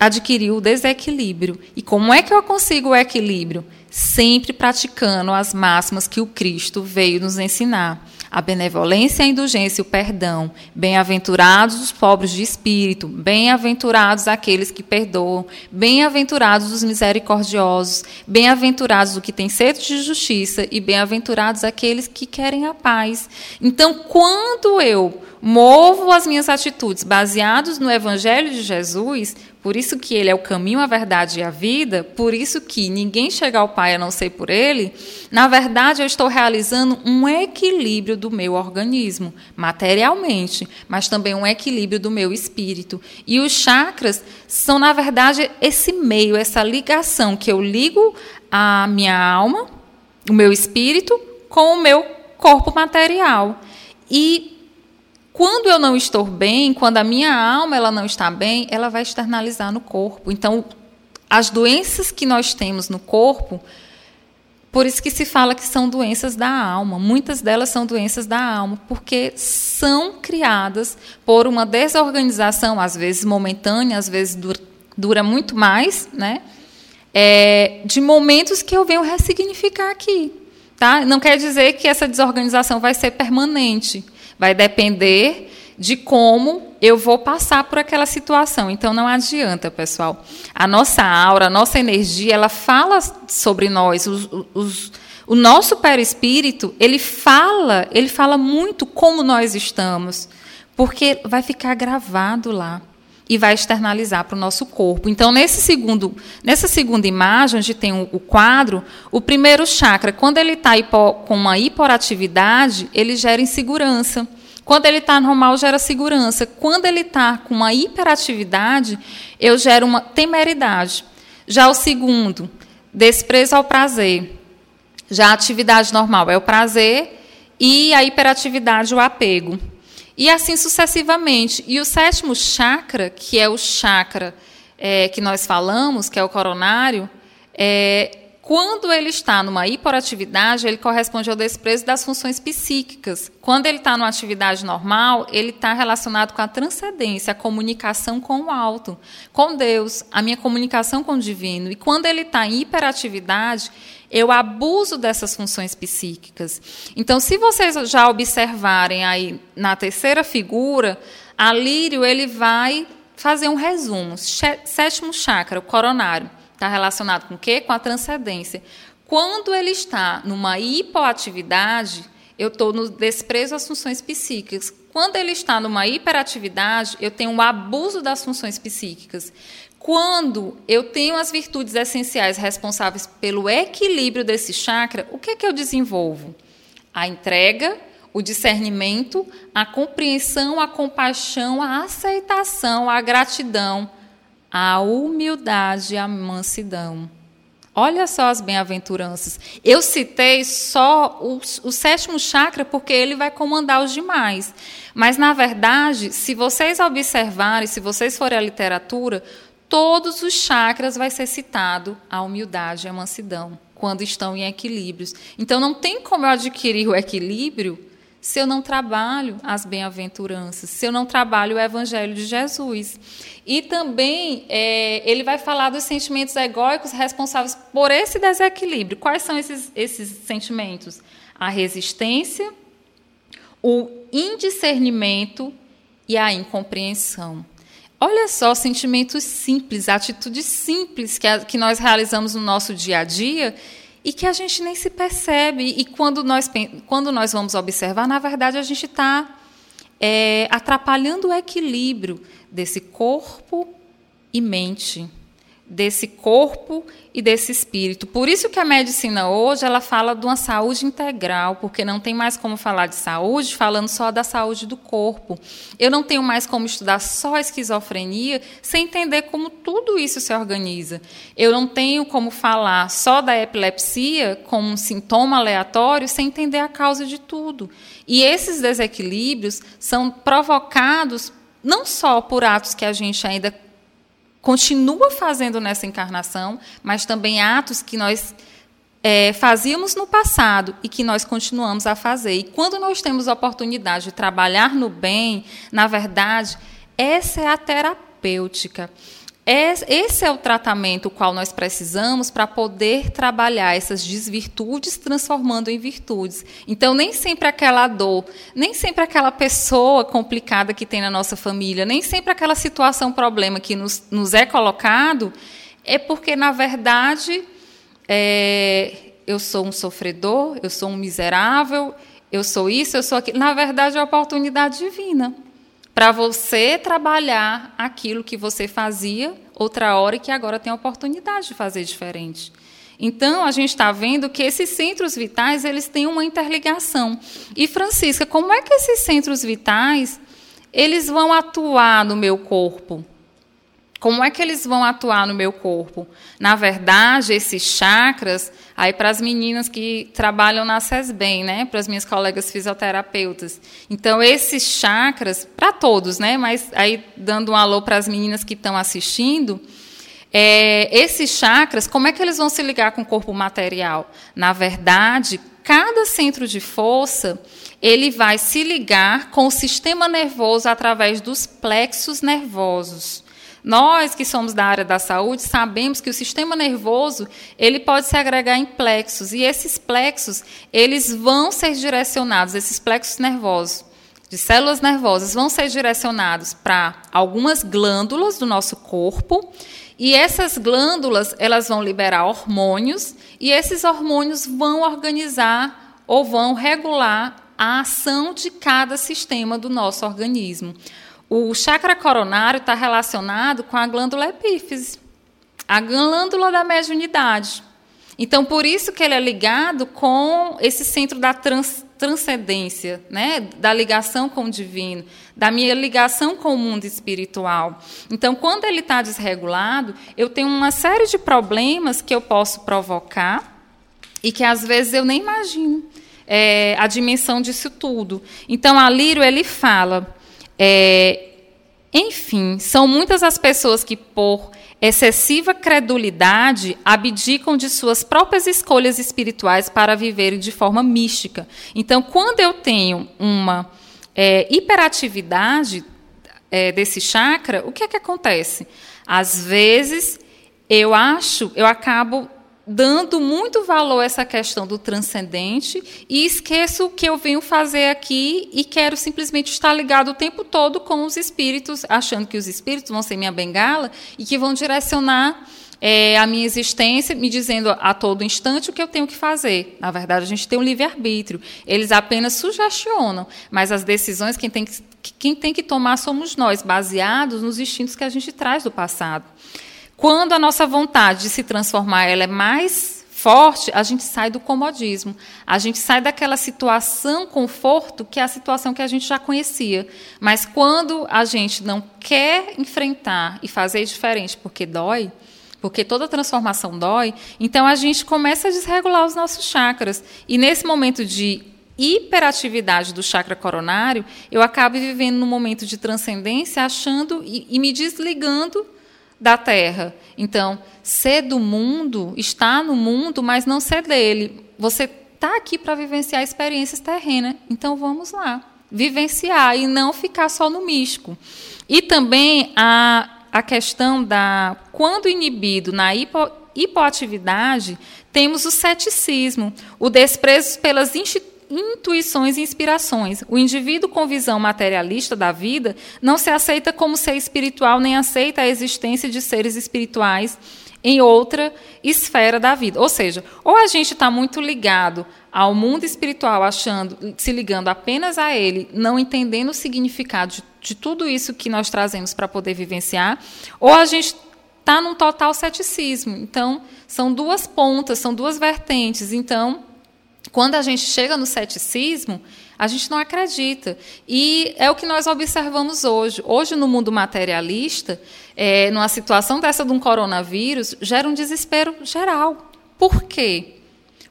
adquiri o desequilíbrio. E como é que eu consigo o equilíbrio? Sempre praticando as máximas que o Cristo veio nos ensinar. A benevolência, a indulgência e o perdão. Bem-aventurados os pobres de espírito, bem-aventurados aqueles que perdoam, bem-aventurados os misericordiosos, bem-aventurados os que têm sede de justiça. E bem-aventurados aqueles que querem a paz. Então, quando eu movo as minhas atitudes baseados no evangelho de Jesus, por isso que ele é o caminho, a verdade e a vida, por isso que ninguém chega ao Pai a não ser por ele, na verdade eu estou realizando um equilíbrio do meu organismo, materialmente, mas também um equilíbrio do meu espírito. E os chakras são, na verdade, esse meio, essa ligação que eu ligo a minha alma, o meu espírito, com o meu corpo material. E quando eu não estou bem, quando a minha alma ela não está bem, ela vai externalizar no corpo. Então, as doenças que nós temos no corpo, por isso que se fala que são doenças da alma. Muitas delas são doenças da alma, porque são criadas por uma desorganização, às vezes momentânea, às vezes dura, dura muito mais, né? É, de momentos que eu venho ressignificar aqui. Tá? Não quer dizer que essa desorganização vai ser permanente. Vai depender de como eu vou passar por aquela situação. Então não adianta, pessoal. A nossa aura, a nossa energia, ela fala sobre nós. Os, os, o nosso perispírito, ele fala, ele fala muito como nós estamos, porque vai ficar gravado lá e vai externalizar para o nosso corpo. Então, nesse segundo, nessa segunda imagem, onde tem o, quadro, o primeiro chakra, quando ele está com uma hiperatividade, ele gera insegurança. Quando ele está normal, gera segurança. Quando ele está com uma hiperatividade, eu gero uma temeridade. Já o segundo, desprezo ao prazer. Já a atividade normal é o prazer e a hiperatividade, o apego. E assim sucessivamente. E o sétimo chakra, que é o chakra é, que nós falamos, que é o coronário, é, quando ele está numa hiperatividade, ele corresponde ao desprezo das funções psíquicas. Quando ele está numa atividade normal, ele está relacionado com a transcendência, a comunicação com o alto, com Deus, a minha comunicação com o divino. E quando ele está em hiperatividade, eu abuso dessas funções psíquicas. Então, se vocês já observarem aí na terceira figura, a Lírio ele vai fazer um resumo. Sétimo chakra, o coronário, está relacionado com o quê? Com a transcendência. Quando ele está numa hipoatividade, eu estou no desprezo às funções psíquicas. Quando ele está numa hiperatividade, eu tenho um abuso das funções psíquicas. Quando eu tenho as virtudes essenciais responsáveis pelo equilíbrio desse chakra, o que é que eu desenvolvo? A entrega, o discernimento, a compreensão, a compaixão, a aceitação, a gratidão, a humildade a mansidão. Olha só as bem-aventuranças. Eu citei só o, o, sétimo chakra porque ele vai comandar os demais. Mas, na verdade, se vocês observarem, se vocês forem à literatura, todos os chakras vai ser citado a humildade e a mansidão, quando estão em equilíbrios. Então, não tem como eu adquirir o equilíbrio se eu não trabalho as bem-aventuranças, se eu não trabalho o Evangelho de Jesus. E também é, ele vai falar dos sentimentos egóicos responsáveis por esse desequilíbrio. Quais são esses, esses sentimentos? A resistência, o indiscernimento e a incompreensão. Olha só, sentimentos simples, atitudes simples que, a, que nós realizamos no nosso dia a dia e que a gente nem se percebe. E quando nós, quando nós vamos observar, na verdade, a gente está é, atrapalhando o equilíbrio desse corpo e mente desse corpo e desse espírito. Por isso que a medicina hoje ela fala de uma saúde integral, porque não tem mais como falar de saúde falando só da saúde do corpo. Eu não tenho mais como estudar só a esquizofrenia sem entender como tudo isso se organiza. Eu não tenho como falar só da epilepsia como um sintoma aleatório sem entender a causa de tudo. E esses desequilíbrios são provocados não só por atos que a gente ainda continua fazendo nessa encarnação, mas também atos que nós é, fazíamos no passado e que nós continuamos a fazer. E quando nós temos a oportunidade de trabalhar no bem, na verdade, essa é a terapêutica. Esse é o tratamento qual nós precisamos para poder trabalhar essas desvirtudes transformando em virtudes. Então, nem sempre aquela dor, nem sempre aquela pessoa complicada que tem na nossa família, nem sempre aquela situação, problema que nos, nos é colocado, é porque, na verdade, é, eu sou um sofredor, eu sou um miserável, eu sou isso, eu sou aquilo. Na verdade, é oportunidade divina para você trabalhar aquilo que você fazia outra hora e que agora tem a oportunidade de fazer diferente. Então, a gente está vendo que esses centros vitais eles têm uma interligação. E, Francisca, como é que esses centros vitais eles vão atuar no meu corpo? Como é que eles vão atuar no meu corpo? Na verdade, esses chakras, aí para as meninas que trabalham na SESBEM, né, para as minhas colegas fisioterapeutas. Então, esses chakras, para todos, né, mas aí dando um alô para as meninas que estão assistindo, é, esses chakras, como é que eles vão se ligar com o corpo material? Na verdade, cada centro de força ele vai se ligar com o sistema nervoso através dos plexos nervosos. Nós que somos da área da saúde sabemos que o sistema nervoso ele pode se agregar em plexos e esses plexos eles vão ser direcionados, esses plexos nervosos de células nervosas vão ser direcionados para algumas glândulas do nosso corpo e essas glândulas elas vão liberar hormônios e esses hormônios vão organizar ou vão regular a ação de cada sistema do nosso organismo. O chakra coronário está relacionado com a glândula epífise, a glândula da mediunidade. Então, por isso que ele é ligado com esse centro da trans, transcendência, né? da ligação com o divino, da minha ligação com o mundo espiritual. Então, quando ele está desregulado, eu tenho uma série de problemas que eu posso provocar e que às vezes eu nem imagino é, a dimensão disso tudo. Então, a Lírio ele fala é, enfim, são muitas as pessoas que, por excessiva credulidade, abdicam de suas próprias escolhas espirituais para viverem de forma mística. Então, quando eu tenho uma é, hiperatividade é, desse chakra, o que é que acontece? Às vezes, eu acho, eu acabo dando muito valor a essa questão do transcendente e esqueço o que eu venho fazer aqui e quero simplesmente estar ligado o tempo todo com os espíritos, achando que os espíritos vão ser minha bengala e que vão direcionar é, a minha existência, me dizendo a todo instante o que eu tenho que fazer. Na verdade, a gente tem um livre-arbítrio. Eles apenas sugestionam, mas as decisões quem tem, que, quem tem que tomar somos nós, baseados nos instintos que a gente traz do passado. Quando a nossa vontade de se transformar ela é mais forte, a gente sai do comodismo. A gente sai daquela situação conforto que é a situação que a gente já conhecia. Mas quando a gente não quer enfrentar e fazer diferente porque dói, porque toda transformação dói, então a gente começa a desregular os nossos chakras. E nesse momento de hiperatividade do chakra coronário, eu acabo vivendo num momento de transcendência, achando e, e me desligando da Terra. Então, ser do mundo, estar no mundo, mas não ser dele. Você está aqui para vivenciar experiências terrenas. Então, vamos lá. Vivenciar e não ficar só no místico. E também a, a questão da. Quando inibido na hipo, hipoatividade, temos o ceticismo, o desprezo pelas instituições intuições e inspirações. O indivíduo com visão materialista da vida não se aceita como ser espiritual, nem aceita a existência de seres espirituais em outra esfera da vida. Ou seja, ou a gente está muito ligado ao mundo espiritual, achando, se ligando apenas a ele, não entendendo o significado de, de tudo isso que nós trazemos para poder vivenciar, ou a gente está num total ceticismo. Então, são duas pontas, são duas vertentes. Então, quando a gente chega no ceticismo, a gente não acredita. E é o que nós observamos hoje. Hoje, no mundo materialista, é, numa situação dessa de um coronavírus, gera um desespero geral. Por quê?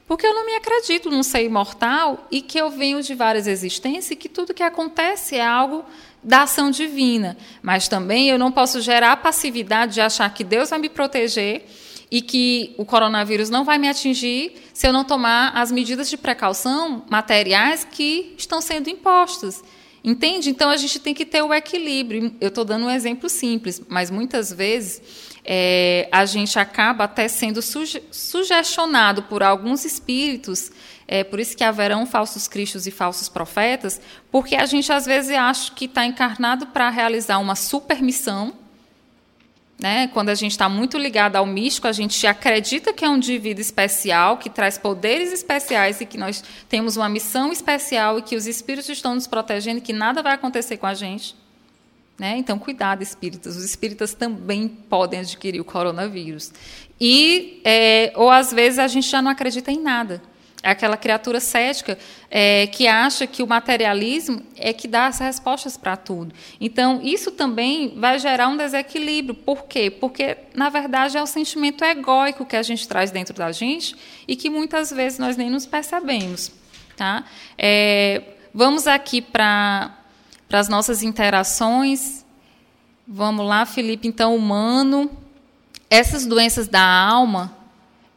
Porque eu não me acredito num ser imortal e que eu venho de várias existências e que tudo que acontece é algo da ação divina. Mas também eu não posso gerar passividade de achar que Deus vai me proteger e que o coronavírus não vai me atingir se eu não tomar as medidas de precaução materiais que estão sendo impostas. Entende? Então a gente tem que ter o equilíbrio. Eu estou dando um exemplo simples, mas muitas vezes é, a gente acaba até sendo suge sugestionado por alguns espíritos. É por isso que haverão falsos cristos e falsos profetas, porque a gente às vezes acha que está encarnado para realizar uma supermissão né? Quando a gente está muito ligado ao místico, a gente acredita que é um indivíduo especial, que traz poderes especiais e que nós temos uma missão especial e que os espíritos estão nos protegendo e que nada vai acontecer com a gente. Né? Então, cuidado, espíritas. Os espíritas também podem adquirir o coronavírus. E, é, ou às vezes, a gente já não acredita em nada. Aquela criatura cética é, que acha que o materialismo é que dá as respostas para tudo. Então, isso também vai gerar um desequilíbrio. Por quê? Porque, na verdade, é o sentimento egóico que a gente traz dentro da gente e que muitas vezes nós nem nos percebemos. Tá? É, vamos aqui para as nossas interações. Vamos lá, Felipe. Então, humano. Essas doenças da alma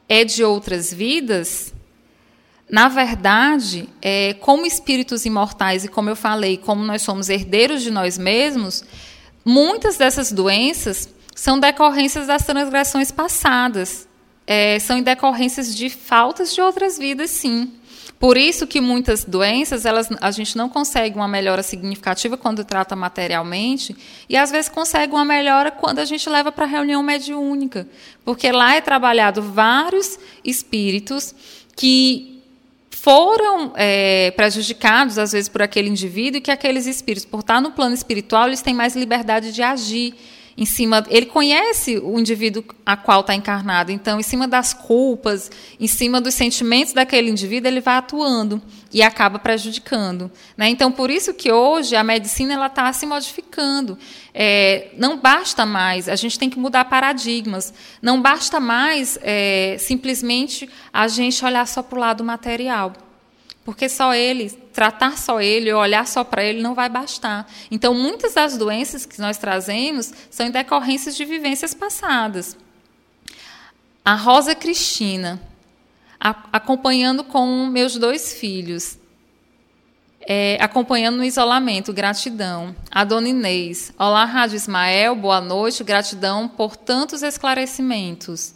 é de outras vidas? Na verdade, é, como espíritos imortais, e como eu falei, como nós somos herdeiros de nós mesmos, muitas dessas doenças são decorrências das transgressões passadas. É, são decorrências de faltas de outras vidas, sim. Por isso que muitas doenças, elas, a gente não consegue uma melhora significativa quando trata materialmente, e às vezes consegue uma melhora quando a gente leva para a reunião mediúnica. Porque lá é trabalhado vários espíritos que foram é, prejudicados, às vezes, por aquele indivíduo, e que aqueles espíritos, por estar no plano espiritual, eles têm mais liberdade de agir em cima. Ele conhece o indivíduo a qual está encarnado, então, em cima das culpas, em cima dos sentimentos daquele indivíduo, ele vai atuando e acaba prejudicando. Né? Então, por isso que hoje a medicina está se modificando. É, não basta mais, a gente tem que mudar paradigmas. Não basta mais é, simplesmente a gente olhar só para o lado material. Porque só ele, tratar só ele, olhar só para ele não vai bastar. Então, muitas das doenças que nós trazemos são em decorrências de vivências passadas. A Rosa Cristina, a, acompanhando com meus dois filhos, é, acompanhando no isolamento, gratidão. A Dona Inês, olá, Rádio Ismael, boa noite, gratidão por tantos esclarecimentos.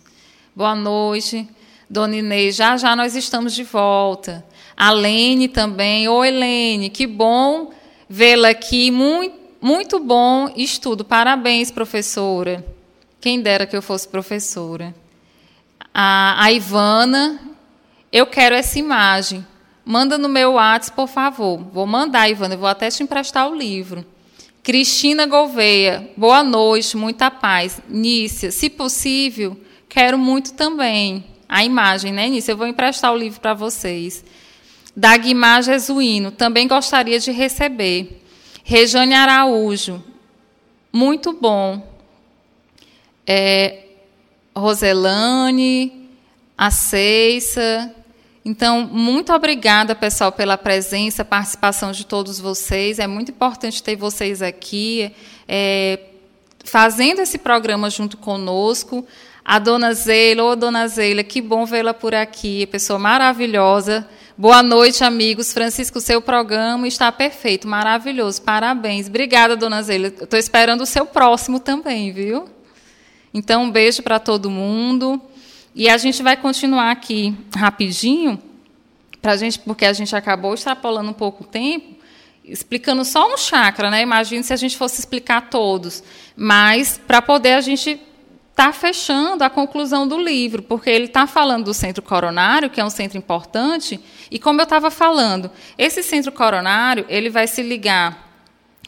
Boa noite, Dona Inês, já já nós estamos de volta. A Lene também. Oi, Lene, que bom vê-la aqui. Muito, muito bom estudo. Parabéns, professora. Quem dera que eu fosse professora. A, a Ivana, eu quero essa imagem. Manda no meu WhatsApp, por favor. Vou mandar, Ivana. Eu vou até te emprestar o livro. Cristina Gouveia, boa noite, muita paz. Nícia, se possível, quero muito também. a imagem, né, Nisso? Eu vou emprestar o livro para vocês. Dagmar Jesuíno, também gostaria de receber. Rejane Araújo, muito bom. É, Roselane, a Ceissa. Então, muito obrigada, pessoal, pela presença, participação de todos vocês. É muito importante ter vocês aqui, é, fazendo esse programa junto conosco. A dona Zeila, ô dona Zeila, que bom vê-la por aqui, pessoa maravilhosa. Boa noite, amigos. Francisco, seu programa está perfeito, maravilhoso. Parabéns. Obrigada, dona Zeila. Estou esperando o seu próximo também, viu? Então, um beijo para todo mundo. E a gente vai continuar aqui rapidinho, pra gente, porque a gente acabou extrapolando um pouco o tempo, explicando só um chakra, né? Imagine se a gente fosse explicar todos. Mas, para poder a gente está fechando a conclusão do livro, porque ele está falando do centro coronário, que é um centro importante, e como eu estava falando, esse centro coronário ele vai se ligar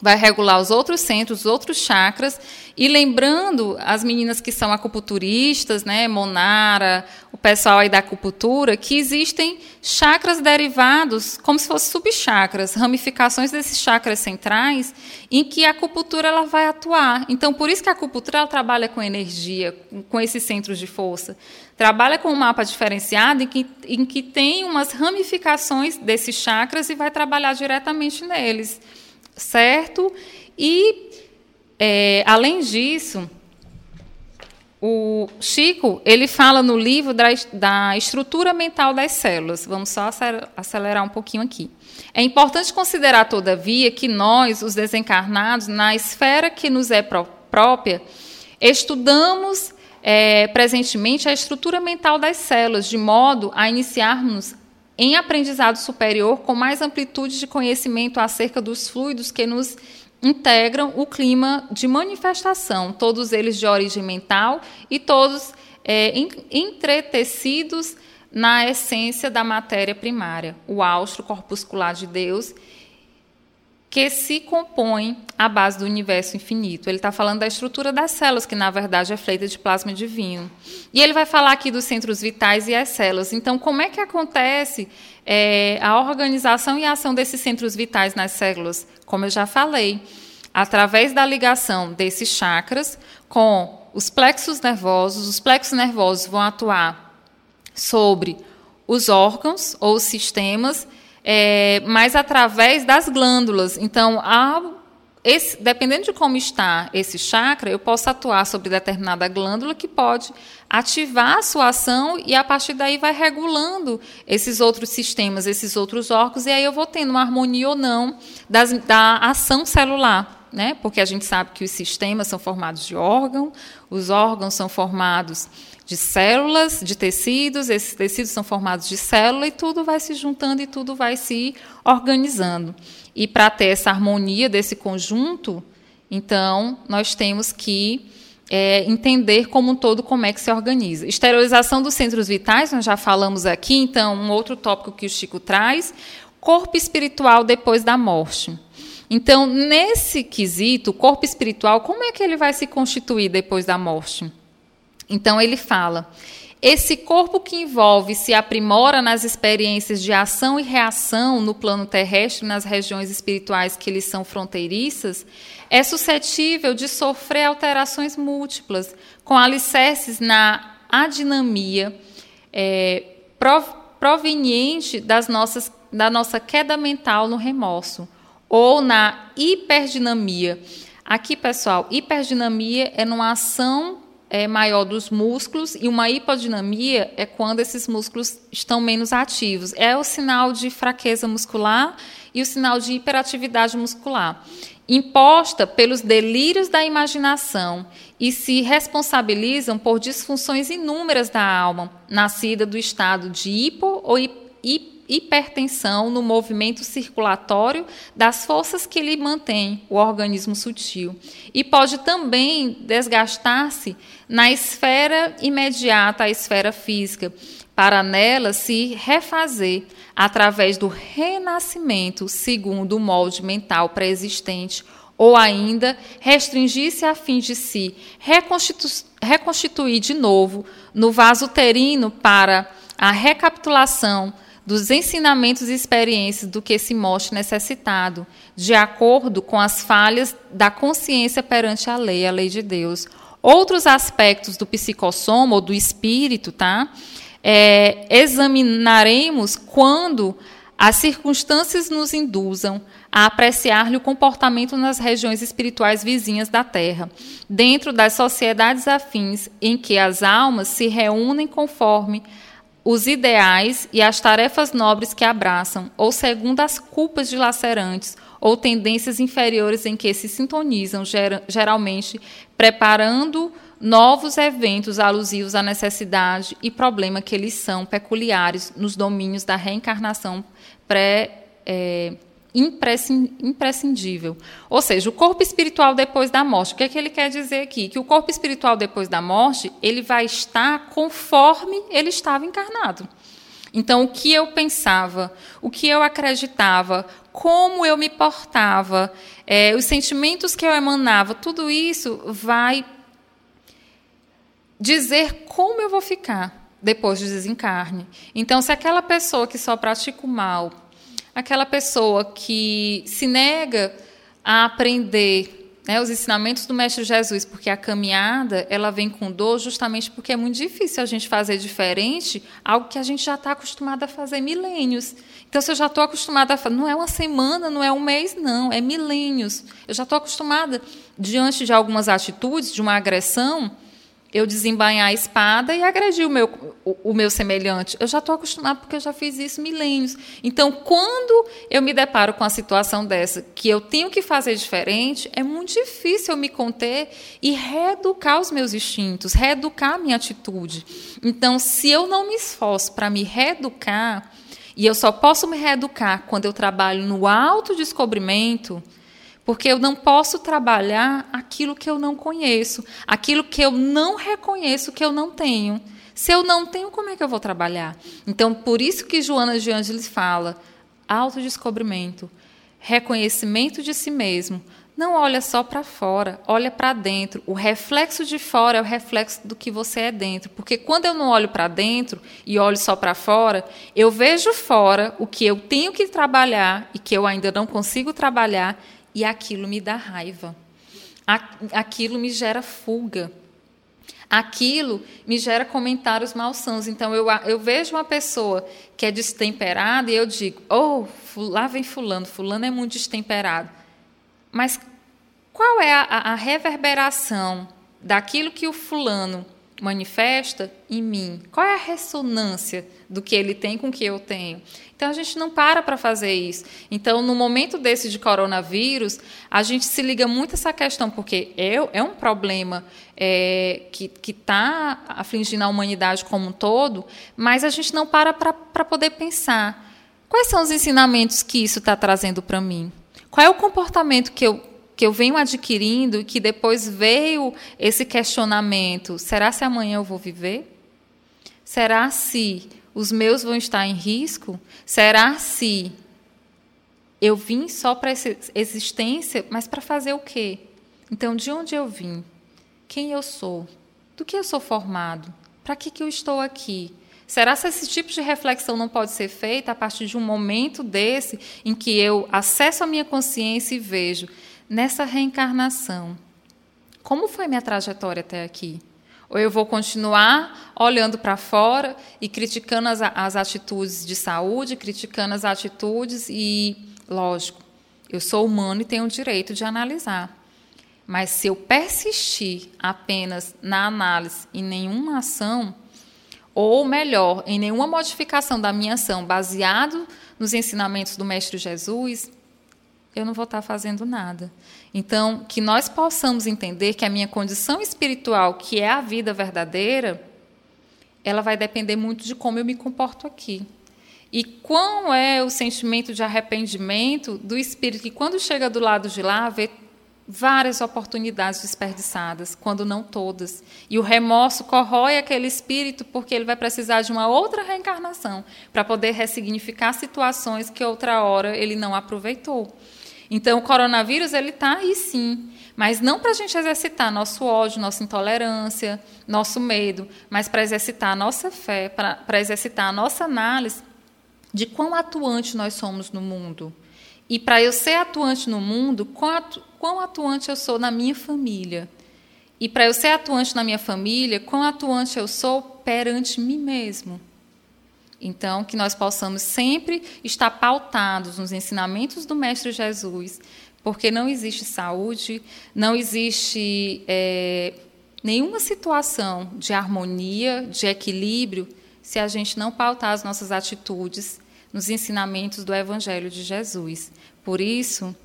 vai regular os outros centros, os outros chakras, e lembrando as meninas que são acupunturistas, né, Monara, o pessoal aí da acupuntura, que existem chakras derivados, como se fossem subchakras, ramificações desses chakras centrais, em que a acupuntura ela vai atuar. Então, por isso que a acupuntura trabalha com energia, com esses centros de força. Trabalha com um mapa diferenciado em que, em que tem umas ramificações desses chakras e vai trabalhar diretamente neles certo? E, é, além disso, o Chico ele fala no livro da, da estrutura mental das células. Vamos só acelerar um pouquinho aqui. É importante considerar, todavia, que nós, os desencarnados, na esfera que nos é pró própria, estudamos é, presentemente a estrutura mental das células, de modo a iniciarmos em aprendizado superior com mais amplitude de conhecimento acerca dos fluidos que nos integram o clima de manifestação, todos eles de origem mental e todos é, entretecidos na essência da matéria primária, o austro corpuscular de Deus, que se compõe à base do universo infinito. Ele está falando da estrutura das células, que na verdade é feita de plasma divino. E ele vai falar aqui dos centros vitais e as células. Então, como é que acontece é, a organização e a ação desses centros vitais nas células? Como eu já falei, através da ligação desses chakras com os plexos nervosos. Os plexos nervosos vão atuar sobre os órgãos ou sistemas é, mas através das glândulas. Então, esse, dependendo de como está esse chakra, eu posso atuar sobre determinada glândula que pode ativar a sua ação e a partir daí vai regulando esses outros sistemas, esses outros órgãos, e aí eu vou tendo uma harmonia ou não das, da ação celular. Né? Porque a gente sabe que os sistemas são formados de órgão, os órgãos são formados de células, de tecidos, esses tecidos são formados de célula e tudo vai se juntando e tudo vai se organizando. E para ter essa harmonia desse conjunto, então, nós temos que é, entender como um todo como é que se organiza. Esterilização dos centros vitais, nós já falamos aqui, então, um outro tópico que o Chico traz, corpo espiritual depois da morte. Então, nesse quesito, o corpo espiritual, como é que ele vai se constituir depois da morte? Então ele fala: esse corpo que envolve se aprimora nas experiências de ação e reação no plano terrestre, nas regiões espirituais que lhes são fronteiriças, é suscetível de sofrer alterações múltiplas, com alicerces na adinamia é, proveniente das nossas, da nossa queda mental no remorso, ou na hiperdinamia. Aqui, pessoal, hiperdinamia é numa ação é maior dos músculos e uma hipodinamia é quando esses músculos estão menos ativos. É o sinal de fraqueza muscular e o sinal de hiperatividade muscular, imposta pelos delírios da imaginação e se responsabilizam por disfunções inúmeras da alma, nascida do estado de hipo ou hipo hipertensão no movimento circulatório das forças que lhe mantêm o organismo sutil. E pode também desgastar-se na esfera imediata à esfera física, para nela se refazer através do renascimento segundo o molde mental pré-existente ou ainda restringir-se a fim de se reconstitu reconstituir de novo no vaso uterino para a recapitulação dos ensinamentos e experiências do que se mostre necessitado, de acordo com as falhas da consciência perante a lei, a lei de Deus. Outros aspectos do psicossoma ou do espírito, tá? É, examinaremos quando as circunstâncias nos induzam a apreciar-lhe o comportamento nas regiões espirituais vizinhas da Terra, dentro das sociedades afins em que as almas se reúnem conforme os ideais e as tarefas nobres que abraçam, ou segundo as culpas dilacerantes ou tendências inferiores em que se sintonizam, geralmente preparando novos eventos alusivos à necessidade e problema que eles são peculiares nos domínios da reencarnação pré é, imprescindível. Ou seja, o corpo espiritual depois da morte. O que, é que ele quer dizer aqui? Que o corpo espiritual depois da morte, ele vai estar conforme ele estava encarnado. Então, o que eu pensava, o que eu acreditava, como eu me portava, é, os sentimentos que eu emanava, tudo isso vai dizer como eu vou ficar depois do desencarne. Então, se aquela pessoa que só pratica o mal, aquela pessoa que se nega a aprender né, os ensinamentos do Mestre Jesus, porque a caminhada ela vem com dor justamente porque é muito difícil a gente fazer diferente algo que a gente já está acostumado a fazer milênios. Então, se eu já estou acostumada a fazer, não é uma semana, não é um mês, não, é milênios. Eu já estou acostumada, diante de algumas atitudes, de uma agressão, eu desembainhar a espada e agredir o meu, o, o meu semelhante. Eu já estou acostumado porque eu já fiz isso milênios. Então, quando eu me deparo com a situação dessa, que eu tenho que fazer diferente, é muito difícil eu me conter e reeducar os meus instintos, reeducar a minha atitude. Então, se eu não me esforço para me reeducar, e eu só posso me reeducar quando eu trabalho no autodescobrimento, porque eu não posso trabalhar aquilo que eu não conheço, aquilo que eu não reconheço que eu não tenho. Se eu não tenho, como é que eu vou trabalhar? Então, por isso que Joana de Ângeles fala: autodescobrimento, reconhecimento de si mesmo. Não olha só para fora, olha para dentro. O reflexo de fora é o reflexo do que você é dentro. Porque quando eu não olho para dentro e olho só para fora, eu vejo fora o que eu tenho que trabalhar e que eu ainda não consigo trabalhar e aquilo me dá raiva. Aquilo me gera fuga. Aquilo me gera comentários malsãos. Então, eu, eu vejo uma pessoa que é destemperada e eu digo: oh, lá vem Fulano, Fulano é muito destemperado. Mas qual é a, a reverberação daquilo que o Fulano manifesta em mim? Qual é a ressonância do que ele tem com o que eu tenho? Então a gente não para para fazer isso. Então, no momento desse de coronavírus, a gente se liga muito a essa questão, porque é, é um problema é, que está afligindo a humanidade como um todo, mas a gente não para para poder pensar. Quais são os ensinamentos que isso está trazendo para mim? Qual é o comportamento que eu, que eu venho adquirindo e que depois veio esse questionamento: será se amanhã eu vou viver? Será se os meus vão estar em risco? Será se eu vim só para essa existência, mas para fazer o quê? Então, de onde eu vim? Quem eu sou? Do que eu sou formado? Para que, que eu estou aqui? Será que esse tipo de reflexão não pode ser feita a partir de um momento desse em que eu acesso a minha consciência e vejo nessa reencarnação? Como foi minha trajetória até aqui? Ou eu vou continuar olhando para fora e criticando as, as atitudes de saúde, criticando as atitudes e, lógico, eu sou humano e tenho o direito de analisar. Mas se eu persistir apenas na análise e nenhuma ação, ou melhor, em nenhuma modificação da minha ação baseado nos ensinamentos do Mestre Jesus, eu não vou estar fazendo nada. Então, que nós possamos entender que a minha condição espiritual, que é a vida verdadeira, ela vai depender muito de como eu me comporto aqui. E qual é o sentimento de arrependimento do espírito que, quando chega do lado de lá, vê várias oportunidades desperdiçadas, quando não todas. E o remorso corrói aquele espírito porque ele vai precisar de uma outra reencarnação para poder ressignificar situações que outra hora ele não aproveitou. Então, o coronavírus ele está aí sim, mas não para a gente exercitar nosso ódio, nossa intolerância, nosso medo, mas para exercitar a nossa fé, para exercitar a nossa análise de quão atuante nós somos no mundo. E para eu ser atuante no mundo, quão, atu quão atuante eu sou na minha família. E para eu ser atuante na minha família, quão atuante eu sou perante mim mesmo. Então, que nós possamos sempre estar pautados nos ensinamentos do Mestre Jesus, porque não existe saúde, não existe é, nenhuma situação de harmonia, de equilíbrio, se a gente não pautar as nossas atitudes nos ensinamentos do Evangelho de Jesus. Por isso,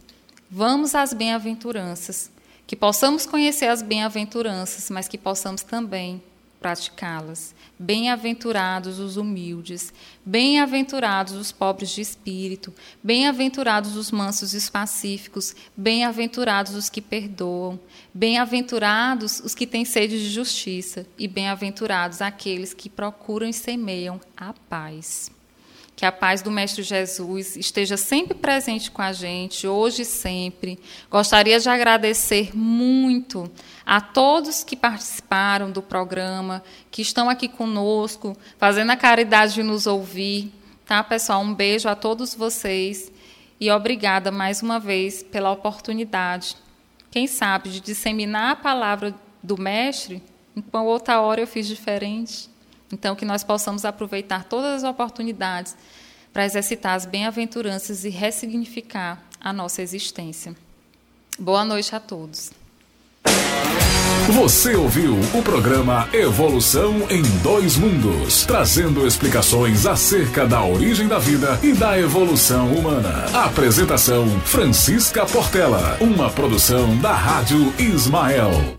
vamos às bem-aventuranças, que possamos conhecer as bem-aventuranças, mas que possamos também praticá-las. Bem-aventurados os humildes, bem-aventurados os pobres de espírito, bem-aventurados os mansos e os pacíficos, bem-aventurados os que perdoam, bem-aventurados os que têm sede de justiça, e bem-aventurados aqueles que procuram e semeiam a paz. Que a paz do Mestre Jesus esteja sempre presente com a gente, hoje e sempre. Gostaria de agradecer muito a todos que participaram do programa, que estão aqui conosco, fazendo a caridade de nos ouvir. Tá, pessoal? Um beijo a todos vocês e obrigada mais uma vez pela oportunidade. Quem sabe de disseminar a palavra do Mestre, enquanto outra hora eu fiz diferente. Então, que nós possamos aproveitar todas as oportunidades para exercitar as bem-aventuranças e ressignificar a nossa existência. Boa noite a todos. Você ouviu o programa Evolução em Dois Mundos, trazendo explicações acerca da origem da vida e da evolução humana. Apresentação Francisca Portela, uma produção da Rádio Ismael.